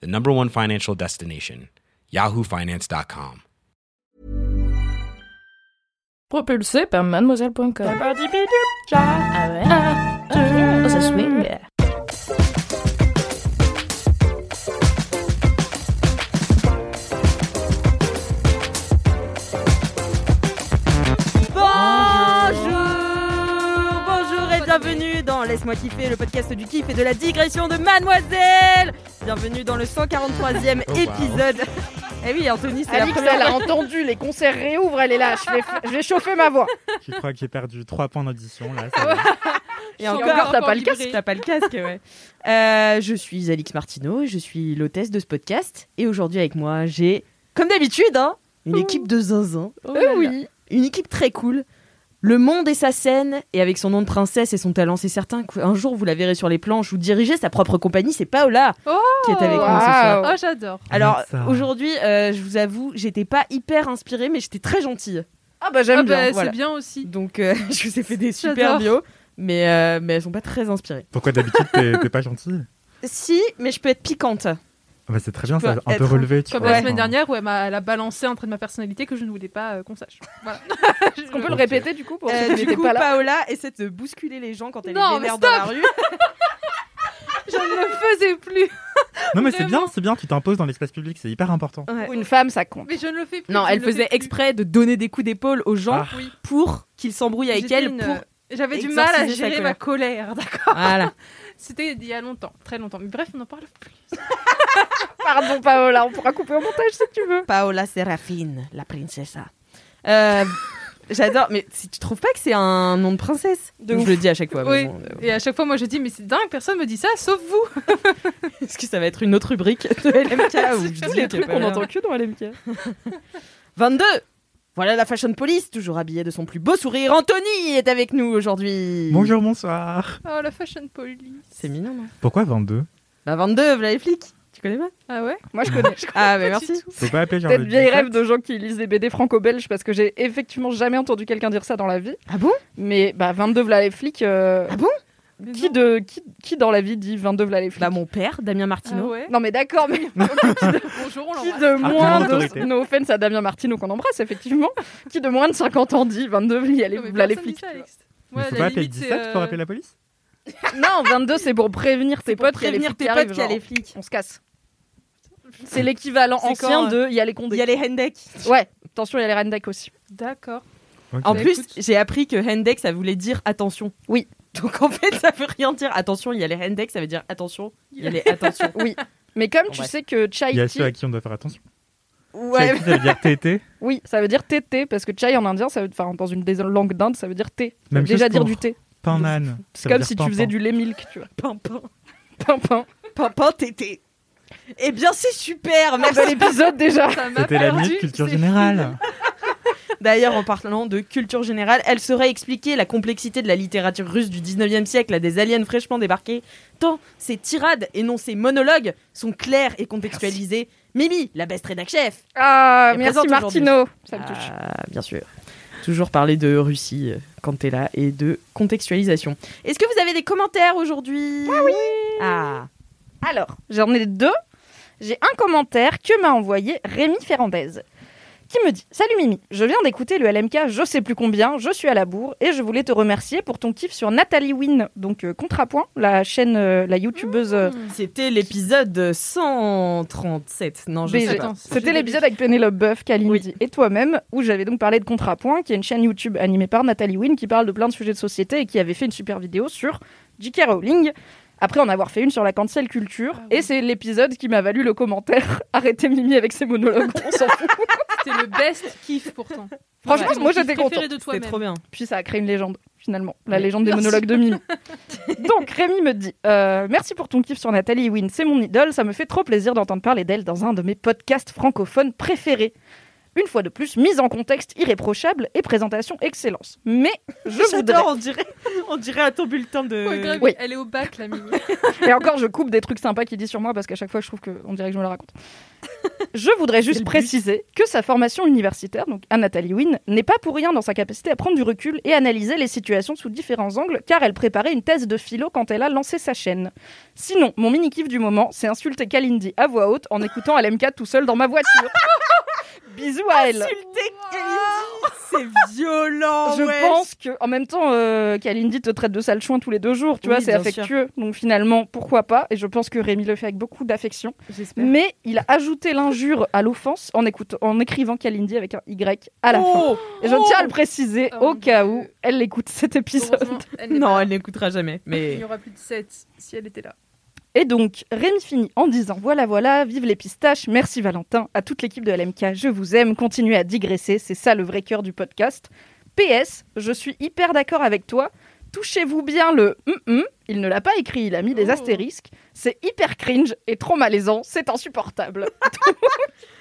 the number one financial destination, yahoofinance.com. Propulsé par mademoiselle.com. Ah ouais Ok, oh, ah, ah. ça swing. Laisse-moi kiffer, le podcast du kiff et de la digression de Mademoiselle Bienvenue dans le 143e épisode. Eh oui, Anthony, c'est la première elle a entendu, les concerts réouvrent, elle est là. Je vais, je vais chauffer ma voix. Je crois que j'ai perdu 3 points d'audition là. Et encore, encore, t'as pas le casque T'as pas le casque, ouais. Euh, je suis Alix Martineau, je suis l'hôtesse de ce podcast. Et aujourd'hui avec moi, j'ai, comme d'habitude, hein, une équipe de zinzin. Euh, oui. Une équipe très cool. Le monde et sa scène, et avec son nom de princesse et son talent, c'est certain qu'un jour vous la verrez sur les planches ou diriger sa propre compagnie, c'est Paola Oh qui est avec nous ce Waouh. soir. Oh, j'adore. Alors aujourd'hui, euh, je vous avoue, j'étais pas hyper inspirée, mais j'étais très gentille. Ah bah j'aime Ah bien. bah, voilà. C'est bien aussi. Donc euh, je vous ai fait des super bios, mais, euh, mais elles sont pas très inspirées. Pourquoi d'habitude t'es t'es pas gentille? Si, mais je peux être piquante. Ah bah, C'est très bien, ça un peu relevé. Tu Comme vois. la semaine dernière où elle, a balancé un trait de ma personnalité que je ne voulais pas euh, qu'on sache. Voilà. Est-ce qu'on peut le répéter du coup pour Euh, du coup, pas là Paola essaie de bousculer les gens quand elle Non, est vénère dans la rue. Je ne le faisais plus. Non mais c'est bien, c'est bien, tu t'imposes dans l'espace public, c'est hyper important. Ouais. Une femme, ça compte. Mais je ne le fais plus. Non, elle faisait plus. exprès de donner des coups d'épaule aux gens Ah. Pour qu'ils s'embrouillent avec elle. une- Pour... J'avais du mal à gérer ma colère, d'accord Voilà. C'était il y a longtemps, très longtemps. Mais bref, on n'en parle plus. Pardon Paola, on pourra couper au montage si tu veux. Paola Serafine, la princessa. Euh, J'adore, mais si tu trouves pas que c'est un nom de princesse De Je le dis à chaque fois. Oui. bon, euh, Et à chaque fois, moi, je dis, mais c'est dingue, personne me dit ça, sauf vous. Est-ce que ça va être une autre rubrique de LMK où je dis les trucs qu'on Paola- entend que dans LMK. 22 Voilà la Fashion Police, toujours habillée de son plus beau sourire. Anthony est avec nous aujourd'hui. Bonjour, bonsoir. Oh, la fashion police. C'est mignon, non? Pourquoi 22 Bah 22, voilà les flics. Tu connais pas? Ah ouais? Moi je connais. Ah, bah Pas merci. Faut pas appeler Peut-être le vieille 17? rêve de gens qui lisent des BD franco-belges parce que j'ai effectivement jamais entendu quelqu'un dire ça dans la vie. Ah bon? Mais bah 22 v'là les flics. euh, Ah bon? Mais qui, de, qui, qui dans la vie dit 22 v'là les flics Bah mon père, Damien Ah Martineau. ouais Non mais d'accord, mais Bonjour, on qui de moins Argument de... No offense à Damien Martino qu'on embrasse effectivement. qui de moins de 50 ans dit 22 v'là les, flics. Mais Ouais, faut pas appeler limite, 17 c'est, pour euh, appeler la police? Non, 22 c'est pour prévenir tes potes qu'il y a les prévenir flics tes qui potes arrivent, qu'il y a genre, les flics. On se casse. C'est l'équivalent ancien de il y a les condés. Il y a les Hendek. Ouais, attention, il y a les Rendek aussi. D'accord. En Bah, plus, j'ai appris que Hendek, ça voulait dire attention. Oui. Donc en fait, ça veut rien dire. Attention, il y a les Hendek, ça veut dire attention. Il y a les attention. Oui. Mais comme Bon, tu bref. sais que Il y a chai ceux à qui on doit faire attention. Ouais. Chai, ça veut dire TT. oui, ça veut dire tété parce que chai en indien, ça veut, enfin dans une des langues d'Inde, ça veut dire thé. Ça veut déjà dire du thé. Pain-nan. C'est comme si tu faisais du lait milk, tu vois. Pimpin. Pimpin. Pimpin, tété. Eh bien, c'est super. Merci. bel épisode déjà. C'était la minute culture générale. D'ailleurs, en parlant de culture générale, elle saurait expliquer la complexité de la littérature russe du 19e siècle à des aliens fraîchement débarqués, tant ses tirades et non ses monologues sont clairs et contextualisés. Mimi, la best rédac chef. Ah, merci Martino. Ça me touche. Ah, bien sûr. Toujours parler de Russie euh, quand t'es là et de contextualisation. Est-ce que vous avez des commentaires aujourd'hui? Ah oui Ah, Alors, j'en ai deux. J'ai un commentaire que m'a envoyé Rémi Ferrandez qui me dit Salut Mimi, je viens d'écouter le LMK je sais plus combien, je suis à la bourre et je voulais te remercier pour ton kiff sur Nathalie Wynne, donc euh, Contrapoint, la chaîne, euh, la youtubeuse. euh, c'était l'épisode 137. Non, je BG. sais pas. C'était l'épisode avec Pénélope Boeuf, Kalindi Oui. et toi-même, où j'avais donc parlé de Contrapoint, qui est une chaîne YouTube animée par Nathalie Wynne, qui parle de plein de sujets de société et qui avait fait une super vidéo sur J.K. Rowling. Après en avoir fait une sur la cancel culture, Ah oui. et c'est l'épisode qui m'a valu le commentaire Arrêtez Mimi avec ses monologues, on s'en fout. C'était le best kiff pourtant. Franchement, Ouais, moi, j'étais de C'était toi-même. trop bien. Puis ça a créé une légende, finalement. La Oui. légende des Merci. monologues de Mimi. Donc, Rémi me dit euh, Merci pour ton kiff sur Nathalie Wynne. C'est mon idole. Ça me fait trop plaisir d'entendre parler d'elle dans un de mes podcasts francophones préférés. Une fois de plus, mise en contexte irréprochable et présentation excellence. Mais je voudrais. On dirait, on dirait à ton bulletin de. Ouais, grave, Oui. Elle est au bac, la Mimi. Et encore, je coupe des trucs sympas qu'il dit sur moi parce qu'à chaque fois, je trouve qu'on dirait que je me le raconte. Je voudrais juste préciser que sa formation universitaire, donc à Nathalie Wynne, n'est pas pour rien dans sa capacité à prendre du recul et analyser les situations sous différents angles, car elle préparait une thèse de philo quand elle a lancé sa chaîne. Sinon, mon mini-kiff du moment, c'est insulter Kalindi à voix haute en écoutant LMK tout seul dans ma voiture. Bisous à elle. Insulter Kalindi, c'est violent. Je wesh. pense que, en même temps, euh, Kalindi te traite de sale chouin tous les deux jours, tu Oui, vois, c'est affectueux. Donc finalement, pourquoi pas? Et je pense que Rémi le fait avec beaucoup d'affection. J'espère. Mais il a ajouté l'injure à l'offense en, en écrivant Kalindi avec un Y à la fin. Oh Et je tiens à le préciser Oh au mon cas Dieu. où elle écoute cet épisode. Elle Non, pas- elle n'écoutera jamais. Il Mais y aura plus de 7 si elle était là. Et donc, Rémi finit en disant Voilà, voilà, vive les pistaches, merci Valentin, à toute l'équipe de LMK, je vous aime, continuez à digresser, c'est ça le vrai cœur du podcast. PS, je suis hyper d'accord avec toi, touchez-vous bien le hum hum, il ne l'a pas écrit, il a mis des Oh. astérisques, c'est hyper cringe et trop malaisant, c'est insupportable.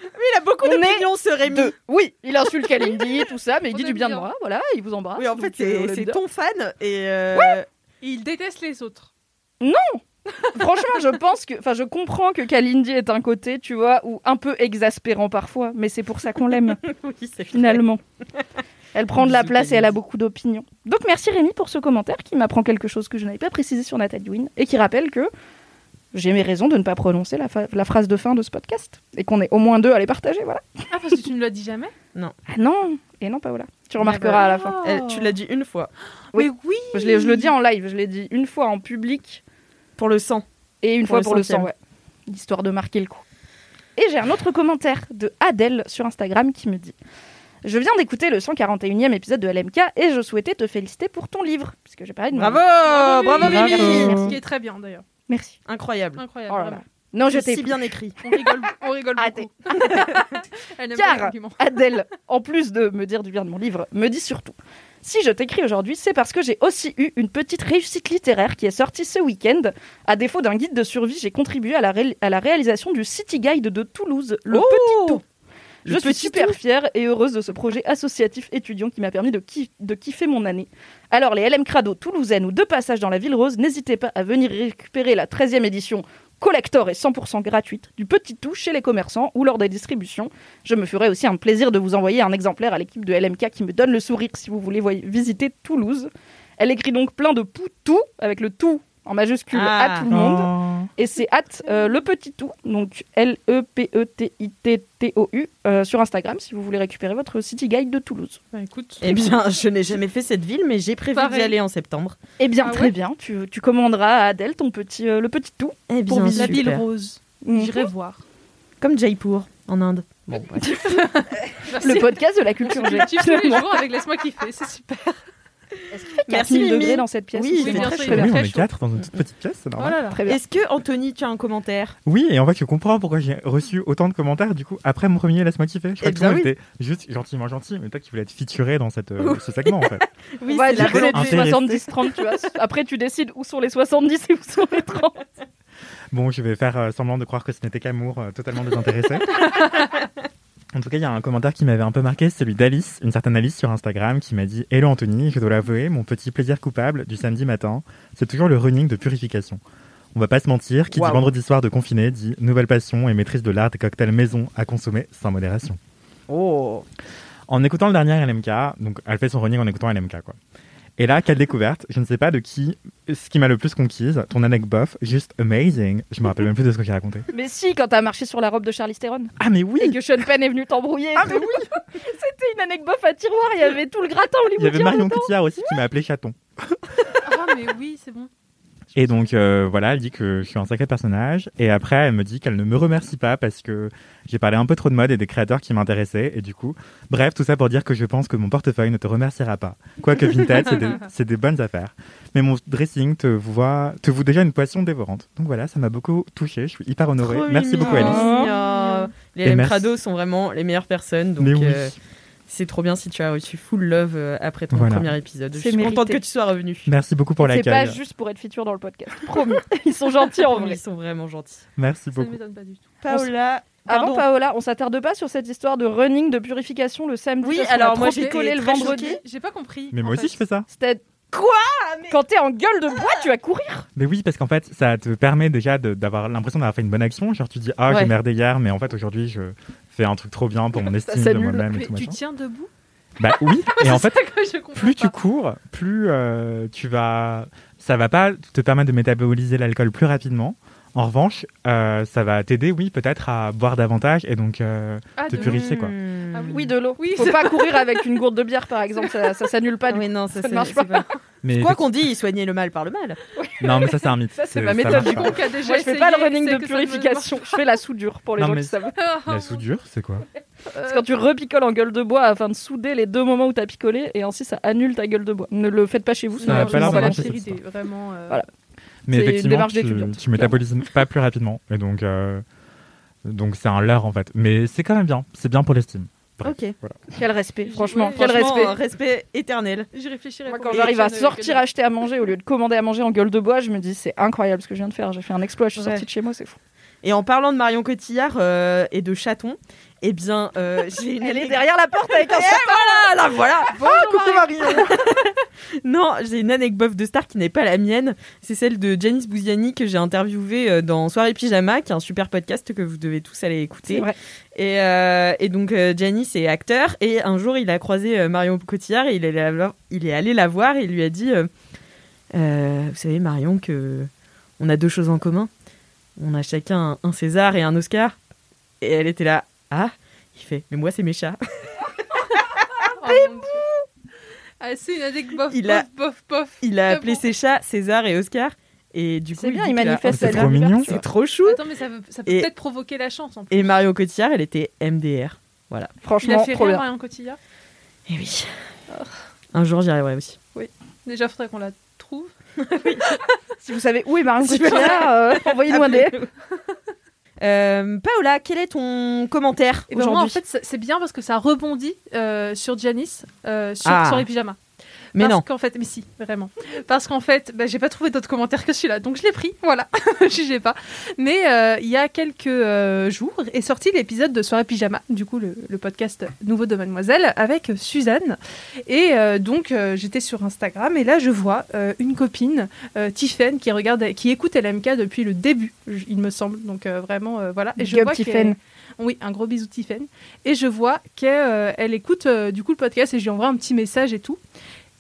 il a beaucoup d'opinions, ce Rémi. Deux. Oui, il insulte Kalindi, tout ça, mais il On dit du bien de moi, voilà, il vous embrasse. Oui, en fait, euh, c'est ton fan. Et euh, Et il déteste les autres. Franchement, je pense que, enfin, je comprends que Kalindi est un côté, tu vois, ou un peu exaspérant parfois, mais c'est pour ça qu'on l'aime. oui, c'est finalement. Elle prend de la place et elle a beaucoup d'opinions. Donc merci Rémi pour ce commentaire qui m'apprend quelque chose que je n'avais pas précisé sur Nathalie Wynne et qui rappelle que j'ai mes raisons de ne pas prononcer la, phrase de fin de ce podcast et qu'on est au moins deux à les partager, voilà. Ah, parce que tu ne l'as dit jamais? Ah non Et non, Paola. Tu remarqueras bah, à la fin. Elle- tu l'as dit une fois. Oui. Mais oui je le dis en live, je l'ai dit une fois en public Pour le sang. et une Pour fois le pour le sang, ouais. Histoire de marquer le coup. Et j'ai un autre commentaire de Adèle sur Instagram qui me dit Je viens d'écouter le 141e épisode de LMK et je souhaitais te féliciter pour ton livre, puisque j'ai parlé de mon Bravo livre. Bravo, oui. Mimi Merci, qui est très bien d'ailleurs. Merci. Incroyable. Incroyable. Oh là là. Non, je t'ai si bien écrit. On rigole, on rigole Arrêtez. Elle Car. Adèle, en plus de me dire du bien de mon livre, me dit surtout Si je t'écris aujourd'hui, c'est parce que j'ai aussi eu une petite réussite littéraire qui est sortie ce week-end. À défaut d'un guide de survie, j'ai contribué à la, ré- à la réalisation du City Guide de Toulouse, le Oh Petit Tout. Je suis super Tout. fière et heureuse de ce projet associatif étudiant qui m'a permis de, de kiffer mon année. Alors, les LM Crado toulousaines ou de passage dans la Ville Rose, n'hésitez pas à venir récupérer la 13e édition collector et 100% gratuite du Petit Tout chez les commerçants ou lors des distributions. Je me ferai aussi un plaisir de vous envoyer un exemplaire à l'équipe de LMK qui me donne le sourire si vous voulez visiter Toulouse. Elle écrit donc plein de poutou avec le tout en majuscule Ah. à tout le monde. Oh. Et c'est at euh, le petit tout, donc L-E-P-E-T-I-T-T-O-U, euh, sur Instagram si vous voulez récupérer votre city guide de Toulouse. Bah, écoute, Eh bien, je n'ai jamais fait cette ville, mais j'ai prévu d'y aller en septembre. Eh bien, Ah très ouais bien, tu, tu commanderas à Adèle ton petit, euh, le petit tout. Eh Pour bien, visiter. la ville rose. Mhm. J'irai voir. Comme Jaipur, en Inde. Bon, bref. Le podcast de la culture. Tu tous les jours avec Laisse-moi kiffer, c'est super. Est-ce qu'il fait Merci, 4000 Mimi. degrés dans cette pièce Oui, ou il c'est fait très, très très chaud. bien. Oui, on est quatre dans une toute petite pièce, c'est Oh normal. bien. Est-ce que, Anthony, tu as un commentaire? Oui, et en fait, je comprends pourquoi j'ai reçu autant de commentaires du coup après mon premier Laisse-moi kiffer. Je crois Eh que tout le bien monde oui. était juste gentiment gentil, mais toi qui voulais être featuré dans cette, euh, ce segment en fait. Oui, va c'est la du Intéressé. 70-30, tu vois. Après, tu décides où sont les 70 et où sont les 30. Bon, je vais faire euh, semblant de croire que ce n'était qu'amour, euh, totalement désintéressé. En tout cas, il y a un commentaire qui m'avait un peu marqué, c'est celui d'Alice, une certaine Alice sur Instagram, qui m'a dit Hello Anthony, je dois l'avouer, mon petit plaisir coupable du samedi matin, c'est toujours le running de purification. On va pas se mentir, qui dit vendredi soir de confiné dit nouvelle passion et maîtrise de l'art des cocktails maison à consommer sans modération. Oh En écoutant le dernier LMK, donc elle fait son running en écoutant LMK quoi. Et là, quelle découverte Je ne sais pas de qui, ce qui m'a le plus conquise, ton anecdote bof, juste amazing. Je me rappelle même plus de ce que j'ai raconté. Mais si, quand t'as marché sur la robe de Charlize Theron Ah mais oui et que Sean Penn est venu t'embrouiller. Ah mais oui C'était une anecdote à tiroir, il y avait tout le gratin Il y avait Marion. Cotillard aussi qui m'a appelé chaton. Ah, mais oui, c'est bon. Et donc euh, voilà, elle dit que je suis un sacré personnage. Et après, elle me dit qu'elle ne me remercie pas parce que j'ai parlé un peu trop de mode et des créateurs qui m'intéressaient. Et du coup, bref, tout ça pour dire que je pense que mon portefeuille ne te remerciera pas. Quoique Vinted, c'est des, bonnes affaires. Mais mon dressing te voit, te vaut déjà une poisson dévorante. Donc voilà, ça m'a beaucoup touché. Je suis hyper honoré. Trop Merci beaucoup. Alice. Oh. Les Et LM merci. Crado sont vraiment les meilleures personnes. Donc, Mais oui. euh, c'est trop bien si tu as reçu full love euh, après ton Voilà. premier épisode. Je C'est suis contente mérité. que tu sois revenu. Merci beaucoup pour C'est pas l'accueil. juste pour être feature dans le podcast. Promis. Ils sont gentils en vrai. Ils sont vraiment gentils. Merci Ça ne beaucoup. m'étonne pas du tout. Paola. Avant. Paola, on s'attarde pas sur cette histoire de running de purification le samedi. Oui, alors moi, j'étais picolé le vendredi. J'ai pas compris. Mais moi aussi, fait. je fais ça. C'était quoi Quand t'es en gueule de bois, tu vas courir. Mais oui, parce qu'en fait, ça te permet déjà d'avoir l'impression d'avoir fait une bonne action. Genre, tu dis, ah, Ouais. j'ai merdé hier, mais en fait, aujourd'hui, je fais un truc trop bien pour mon estime de moi-même et tout tu machin. tiens debout Bah oui, et en fait, plus tu cours, plus euh, tu vas. Ça va pas te permettre de métaboliser l'alcool plus rapidement. En revanche, euh, ça va t'aider, oui, peut-être à boire davantage et donc euh, Ah, te de- purifier, quoi. Ah oui. Oui, de l'eau. Oui, Faut c'est- pas courir avec une gourde de bière, par exemple. Ça, ça s'annule pas. Coup. non, ça, Ça ne c'est- marche c'est pas. Mais Quoi qu'on dit, soigner le mal par le mal. Non, mais ça, c'est un mythe. Ça, c'est ma méthode, du pas. Quiconque a déjà Moi, je fais pas le running de purification. Je fais la soudure pour les Non, gens mais- qui savent. La soudure, c'est quoi? Parce que quand tu repicoles en gueule de bois afin de souder les deux moments où t'as picolé, et ainsi ça annule ta gueule de bois. Ne le faites pas chez vous, n'a pas la pire idée, vraiment. euh, Voilà. Mais effectivement, tu, tu métabolises pas plus rapidement. Et donc, euh, donc c'est un leurre, en fait. Mais c'est quand même bien. C'est bien pour l'estime. Bref, Ok. voilà. Quel respect, franchement, quel Franchement, respect. euh, respect éternel. J'y réfléchirai. Moi, quand j'arrive à prochaines sortir acheter à manger au lieu de commander à manger en gueule de bois, je me dis c'est incroyable ce que je viens de faire. J'ai fait un exploit, je suis Ouais. sortie de chez moi, c'est fou. Et en parlant de Marion Cotillard euh, et de chaton, eh bien, euh, j'ai une Elle est anecdote- derrière la porte avec un Ah là, voilà. coucou Marion. non, j'ai une anecdote de star qui n'est pas la mienne. C'est celle de Janice Bouziani que j'ai interviewée euh, dans Soirée Pyjama, qui est un super podcast que vous devez tous aller écouter. Vrai. Et, euh, et donc euh, Janice est acteur et un jour il a croisé Marion Cotillard et il est, allé la, il est allé la voir et il lui a dit Vous savez Marion que on a deux choses en commun. On a chacun un César et un Oscar. Et elle était là Ah Il fait Mais moi c'est mes chats. Oh. Ah, c'est une anecdote bof, Il bof, a- bof, bof. Il a C'est appelé bon. ses chats César et Oscar. Et du coup, C'est bien, il manifeste C'est sa trop mignon. C'est trop chou. Attends, mais ça, veut- ça peut Et- peut-être provoquer la chance en plus. Et Marion Cotillard, elle était MDR. Il a Franchement, fait trop rire bien. Marion Cotillard. Et oui. Un jour, j'y arriverai aussi. Déjà, faudrait qu'on la trouve. Si vous savez où est Marion Cotillard, euh, envoyez-nous un DM. Euh, Paola, quel est ton commentaire Et ben moi, en fait, c'est bien parce que ça rebondit euh, sur Janice, euh, sur Ah. Soirée Pyjama. Mais Parce non. qu'en fait, mais si, vraiment. Parce qu'en fait, bah, j'ai pas trouvé d'autres commentaires que celui-là, donc je l'ai pris, voilà, jugez pas. Mais euh, il y a quelques euh, jours est sorti l'épisode de Soirée Pyjama, du coup le, le podcast nouveau de Mademoiselle avec Suzanne. Et euh, donc j'étais sur Instagram et là je vois une copine, Tiffen, qui regarde, qui écoute LMK depuis le début, il me semble. Donc vraiment voilà. Et je Big vois Tiffen. oui, un gros bisou Tiffen. Et je vois qu'elle elle écoute du coup le podcast et je lui envoie un petit message et tout.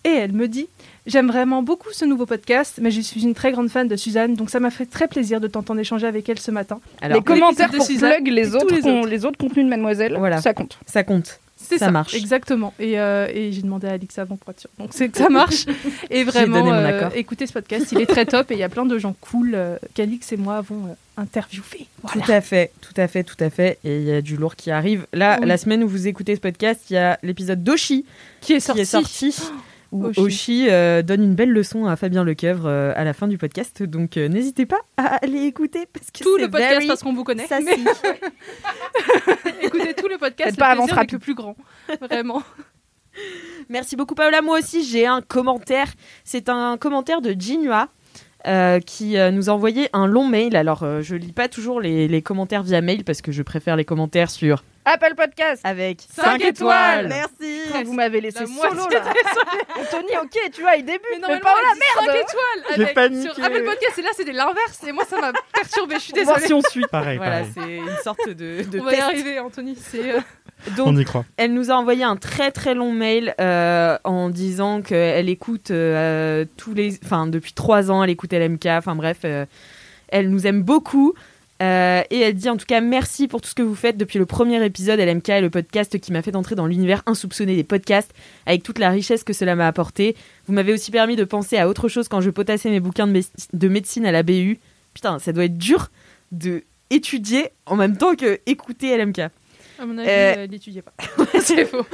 Et elle me dit J'aime vraiment beaucoup ce nouveau podcast, mais je suis une très grande fan de Suzanne, donc ça m'a fait très plaisir de t'entendre échanger avec elle ce matin. Alors, les commentaires de pour Suzanne plug les autres, les con- autres. les autres contenus de Mademoiselle, Voilà. ça compte. ça compte. C'est Ça ça, marche. Exactement. Et, euh, et j'ai demandé à Alix avant pour être sûre. Donc c'est que ça marche. et vraiment, euh, écoutez ce podcast, il est très top et il y a plein de gens cool euh, qu'Alix et moi avons euh, interviewé. Voilà. Tout à fait, tout à fait, tout à fait. Et il y a du lourd qui arrive. Là, Oui. la semaine où vous écoutez ce podcast, il y a l'épisode d'Oshi Qui est qui sorti. est sorti. Où Oshi. Oshi euh, donne une belle leçon à Fabien Lecoeuvre euh, à la fin du podcast. Donc euh, n'hésitez pas à aller écouter parce que Tout le podcast very parce qu'on vous connaît. Mais écoutez tout le podcast. Le pas n'est rapide. que plus grand. Vraiment. Merci beaucoup Paola. Moi aussi j'ai un commentaire. C'est un commentaire de Jinua. Euh, qui euh, nous a envoyé un long mail. Alors, euh, je lis pas toujours les, les commentaires via mail parce que je préfère les commentaires sur Apple Podcast. avec Cinq 5 étoiles. étoiles. Merci. Putain, vous m'avez laissé La solo là. Anthony, ok, tu vois, il débute, Mais mais, elle dit la cinq merde. étoiles J'ai avec, paniqué. sur Apple Podcast et là c'était l'inverse et moi ça m'a perturbé. Je suis désolée. si on suit. Pareil, Voilà, c'est une sorte de, de On va y test. arriver, Anthony. C'est euh, Donc, On y croit. Elle nous a envoyé un très très long mail euh, en disant qu'elle écoute euh, tous les, enfin depuis trois ans, elle écoute LMK. Enfin bref, euh, elle nous aime beaucoup. Et elle dit en tout cas merci pour tout ce que vous faites depuis le premier épisode LMK est le podcast qui m'a fait entrer dans l'univers insoupçonné des podcasts avec toute la richesse que cela m'a apporté. Vous m'avez aussi permis de penser à autre chose quand je potassais mes bouquins de, de médecine à la BU. Putain, ça doit être dur de étudier en même temps que écouter LMK. À mon avis, Euh, elle n'étudiait pas. C'est faux.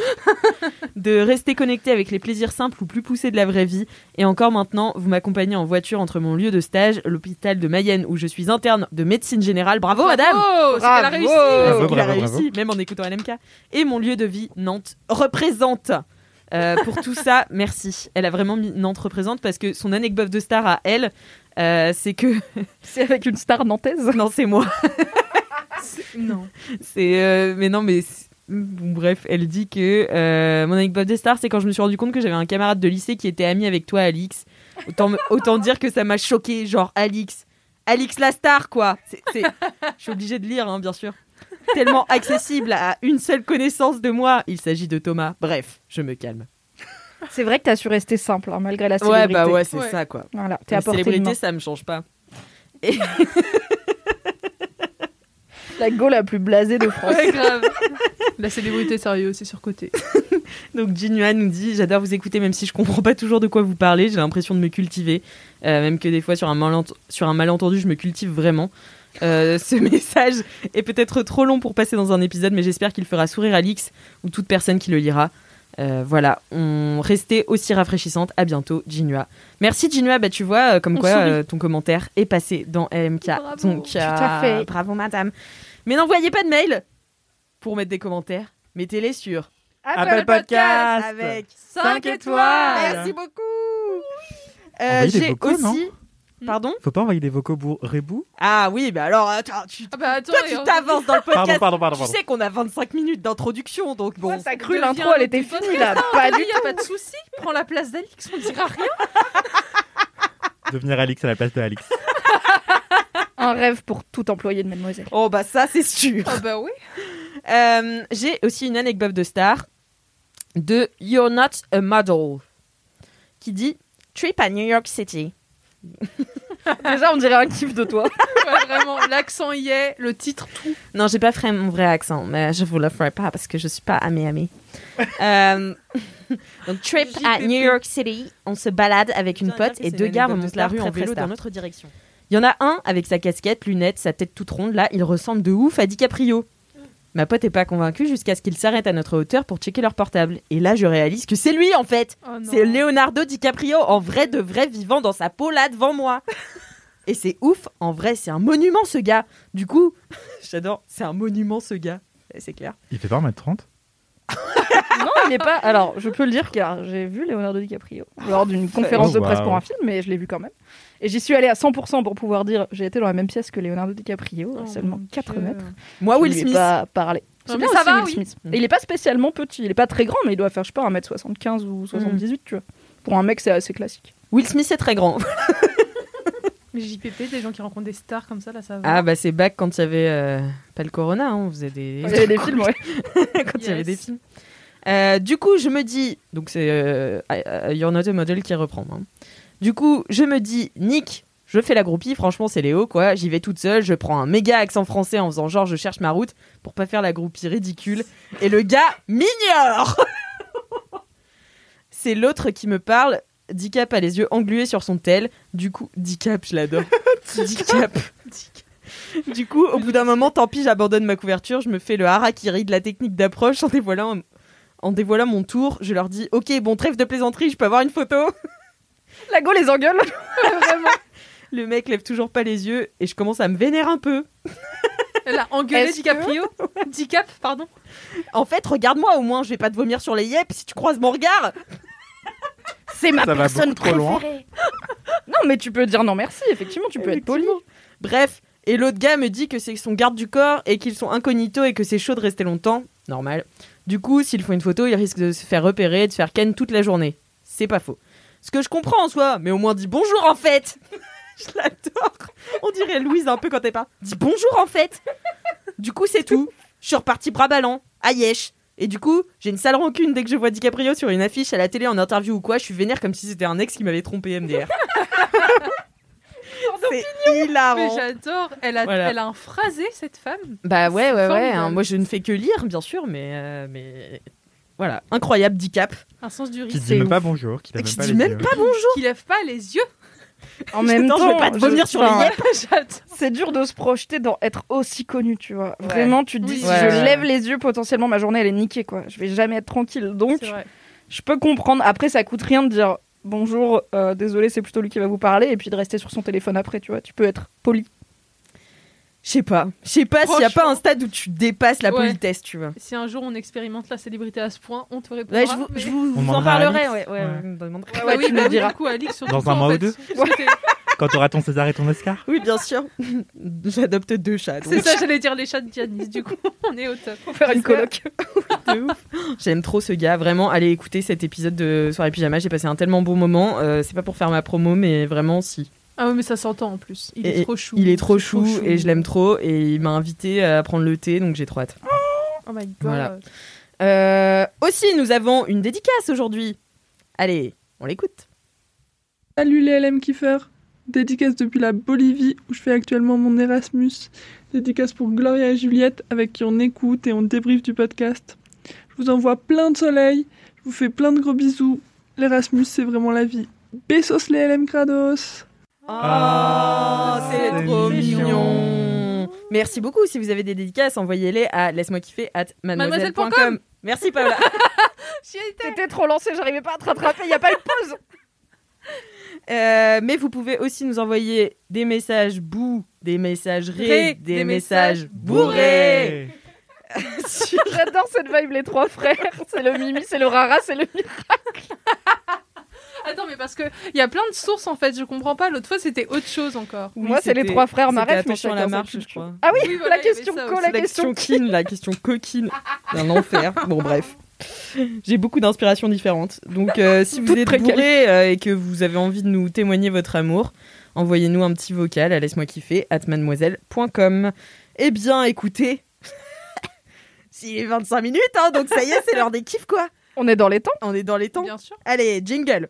de rester connecté avec les plaisirs simples ou plus poussés de la vraie vie. Et encore maintenant, vous m'accompagnez en voiture entre mon lieu de stage, l'hôpital de Mayenne où je suis interne de médecine générale. Bravo, madame Oh, c'est qu'elle a Bravo. réussi. Bravo, Il a bravo, réussi, bravo. même en écoutant LMK. Et mon lieu de vie, Nantes, représente. Euh, pour tout ça, merci. Elle a vraiment mis Nantes représente parce que son anecdote de star à elle, euh, c'est que. C'est avec une star nantaise. non, c'est moi. Non. C'est. euh, mais non, mais. bon, bref, elle dit que euh, mon anecdote de star, c'est quand je me suis rendu compte que j'avais un camarade de lycée qui était ami avec toi, Alix. Autant, me- autant dire que ça m'a choqué, genre Alix. Alix la star, quoi. Je suis obligée de lire, hein, bien sûr. Tellement accessible à une seule connaissance de moi. Il s'agit de Thomas. Bref, je me calme. C'est vrai que t'as su rester simple, hein, malgré la Ouais, célébrité. bah ouais, c'est Ouais. ça, quoi. Voilà, t'es La à portée de main. célébrité, ça me change pas. La go la plus blasée de France. Ouais, grave. La célébrité, sérieux, c'est surcoté. Donc Jinua nous dit j'adore vous écouter même si je comprends pas toujours de quoi vous parlez, j'ai l'impression de me cultiver, Euh, même que des fois sur un, malent- sur un malentendu je me cultive vraiment. Euh, ce message est peut-être trop long pour passer dans un épisode, mais j'espère qu'il fera sourire Alix ou toute personne qui le lira. Euh, voilà, on restait aussi rafraîchissante. À bientôt, Jinua. Merci Jinua. Bah tu vois, euh, comme On quoi euh, ton commentaire est passé dans. Bravo. Donc Tout à fait. bravo madame. Mais n'envoyez pas de mail pour mettre des commentaires. Mettez-les sur Apple Podcast avec 5 étoiles. Merci beaucoup. Euh, des J'ai non aussi. Pardon Faut pas envoyer des vocaux pour Rebou Ah oui, bah alors attends, tu... Ah bah attends, toi tu t'avances dans le podcast. Pardon, pardon, pardon. tu sais qu'on a 25 minutes d'introduction, donc bon. Ouais, ça cru l'intro, elle était finie là. Pas Oui, du y a pas de souci. Prends la place d'Alix, on dira rien. Devenir Alix à la place de Alix. Un rêve pour tout employé de Mademoiselle. Oh bah ça c'est sûr. Ah bah oui. Euh, J'ai aussi une anecdote de star de You're Not a Model qui dit Trip à New York City. Déjà, on dirait un kiff de toi. Ouais, vraiment, l'accent y est, le titre, tout. Non, j'ai pas fait mon vrai accent, mais je vous le ferai pas parce que je suis pas amé amé. Euh, donc trip à. New York City, on se balade avec une pote et deux gars remontent la rue en vélo dans notre direction. Il y en a un avec sa casquette, lunettes, sa tête toute ronde. Là, il ressemble de ouf à DiCaprio. Ma pote est pas convaincue jusqu'à ce qu'il s'arrête à notre hauteur pour checker leur portable. Et là, je réalise que c'est lui en fait. Oh. C'est Leonardo DiCaprio en vrai de vrai vivant dans sa peau là devant moi. Et c'est ouf, en vrai, c'est un monument ce gars. Du coup, j'adore, c'est un monument ce gars. C'est clair. Il fait pas 1m30 Non, il est pas. Alors, je peux le dire car j'ai vu Leonardo DiCaprio lors d'une conférence Oh, de presse pour un film, mais je l'ai vu quand même. Et j'y suis allée à 100% pour pouvoir dire j'ai été dans la même pièce que Leonardo DiCaprio, à Oh seulement mon 4 Dieu. mètres. Moi, Je Will lui ai Smith. pas parlé. C'est bien ça aussi, va, Will oui. Smith. Mm. Et il est pas spécialement petit, il est pas très grand, mais il doit faire, je sais pas, 1m75 ou 78, tu vois. Pour un mec, c'est assez classique. Will Smith est très grand. Mais JPP, des gens qui rencontrent des stars comme ça, là, ça va. Ah bah c'est back quand il y avait euh, pas le corona, hein, on faisait des Il y avait des films, ouais. quand il y avait des films. Euh, du coup, je me dis, donc c'est euh, You're Not a Model qui reprend. hein. Du coup, je me dis, Nick, je fais la groupie, franchement c'est Léo quoi, j'y vais toute seule, je prends un méga accent français en faisant genre je cherche ma route pour pas faire la groupie ridicule. Et le gars m'ignore C'est l'autre qui me parle, Dicap a les yeux englués sur son tel, du coup, Dicap, je l'adore. Dicap. Du coup, au bout d'un moment, tant pis, j'abandonne ma couverture, je me fais le harakiri de la technique d'approche en dévoilant, en dévoilant mon tour. Je leur dis Ok, bon, trêve de plaisanterie, je peux avoir une photo La go les engueule. Vraiment. Le mec lève toujours pas les yeux et je commence à me vénérer un peu. Elle a engueulé DiCaprio. Dicap, pardon. En fait, regarde-moi au moins, je vais pas te vomir sur les yeux si tu croises mon regard. C'est ma Ça personne trop loin. préférée. non, mais tu peux dire non merci, effectivement, tu peux être poli. Bref, et l'autre gars me dit que c'est son garde du corps et qu'ils sont incognito et que c'est chaud de rester longtemps. Normal. Du coup, s'ils font une photo, ils risquent de se faire repérer et de se faire ken toute la journée. C'est pas faux. Ce que je comprends en soi, mais au moins dis bonjour en fait. je l'adore. On dirait Louise un peu quand elle parle. Dis bonjour en fait. Du coup, c'est tout. Je suis reparti bras ballants, à Yesh. Et du coup, j'ai une sale rancune dès que je vois DiCaprio sur une affiche à la télé en interview ou quoi. Je suis vénère comme si c'était un ex qui m'avait trompé MDR. c'est hilarant. Mais j'adore. Elle a, Voilà. elle a un phrasé, cette femme. Bah ouais, ouais, ouais. hein. Moi, je ne fais que lire, bien sûr, mais, euh, mais voilà, incroyable, Dicap. Un sens du Qui risque. dit même pas bonjour, qui lève Qui même pas dit les même yeux. pas bonjour. Qui lève pas les yeux. En même temps, je vais pas te vomir sur les yeux. C'est dur de se projeter dans être aussi connu, tu vois. Vraiment, tu te dis, Oui. si Ouais, je lève les yeux, potentiellement, ma journée, elle est niquée, quoi. Je vais jamais être tranquille. Donc, je peux comprendre. Après, ça coûte rien de dire bonjour, euh, désolé, c'est plutôt lui qui va vous parler, et puis de rester sur son téléphone après, tu vois. Tu peux être poli. Je sais pas. Je sais pas s'il y a pas un stade où tu dépasses la Ouais. politesse, tu vois. Si un jour on expérimente la célébrité à ce point, on te répondra. Ouais, je vous, mais- je vous, On vous en parlerai. Alix. Ouais, ouais, Ouais. on me. Ouais, Ouais, oui, tu bah oui, diras. Dans un mois ou deux Quand tu auras ton César et ton Oscar Oui, bien sûr. J'adopte deux chats. C'est ça, j'allais dire les chats de Dianis. Du coup, on est au top. Faut faire une coloc. de ouf. J'aime trop ce gars. Vraiment, allez écouter cet épisode de Soirée Pyjama. J'ai passé un tellement bon moment. Euh, c'est pas pour faire ma promo, mais vraiment, si. Ah oui, mais ça s'entend en plus. Il Et- est trop chou. Il est trop chou, et je l'aime trop. Et il m'a invité à prendre le thé, donc j'ai trop hâte. Oh my god. Voilà. Euh, aussi, nous avons une dédicace aujourd'hui. Allez, on l'écoute. Salut les LM kiffeurs Dédicace depuis la Bolivie où je fais actuellement mon Erasmus. Dédicace pour Gloria et Juliette avec qui on écoute et on débriefe du podcast. Je vous envoie plein de soleil, je vous fais plein de gros bisous. L'Erasmus c'est vraiment la vie. Besos les LM Krados Oh, Ah, c'est c'est trop mignon. mignon. Merci beaucoup. Si vous avez des dédicaces, envoyez-les à laisse-moi kiffer at mademoiselle.com. Mademoiselle.com. Merci étais. T'étais trop lancé, j'arrivais pas à te rattraper, y a pas eu de pause. Euh, mais vous pouvez aussi nous envoyer des messages bou, des messages ré, Ré, des, des messages bourrés. J'adore cette vibe, les trois frères. C'est le Mimi, c'est le Rara, c'est le Mimi. Attends, mais parce que il y a plein de sources en fait. Je comprends pas. L'autre fois, c'était autre chose encore. Oui, Moi, c'est les trois frères Maref, mais attention à la marche, je crois. Ah oui, Oui, voilà, la question co, la La question kin, la question coquine. Un enfer. Bon, bref. J'ai beaucoup d'inspirations différentes. Donc, euh, si vous êtes bourré euh, et que vous avez envie de nous témoigner votre amour, envoyez-nous un petit vocal à laisse-moi kiffer at mademoiselle.com. Eh bien, écoutez, s'il est 25 minutes, hein, donc ça y est, c'est l'heure des kiffs, quoi. On est dans les temps. On est dans les temps. Bien sûr. Allez, jingle.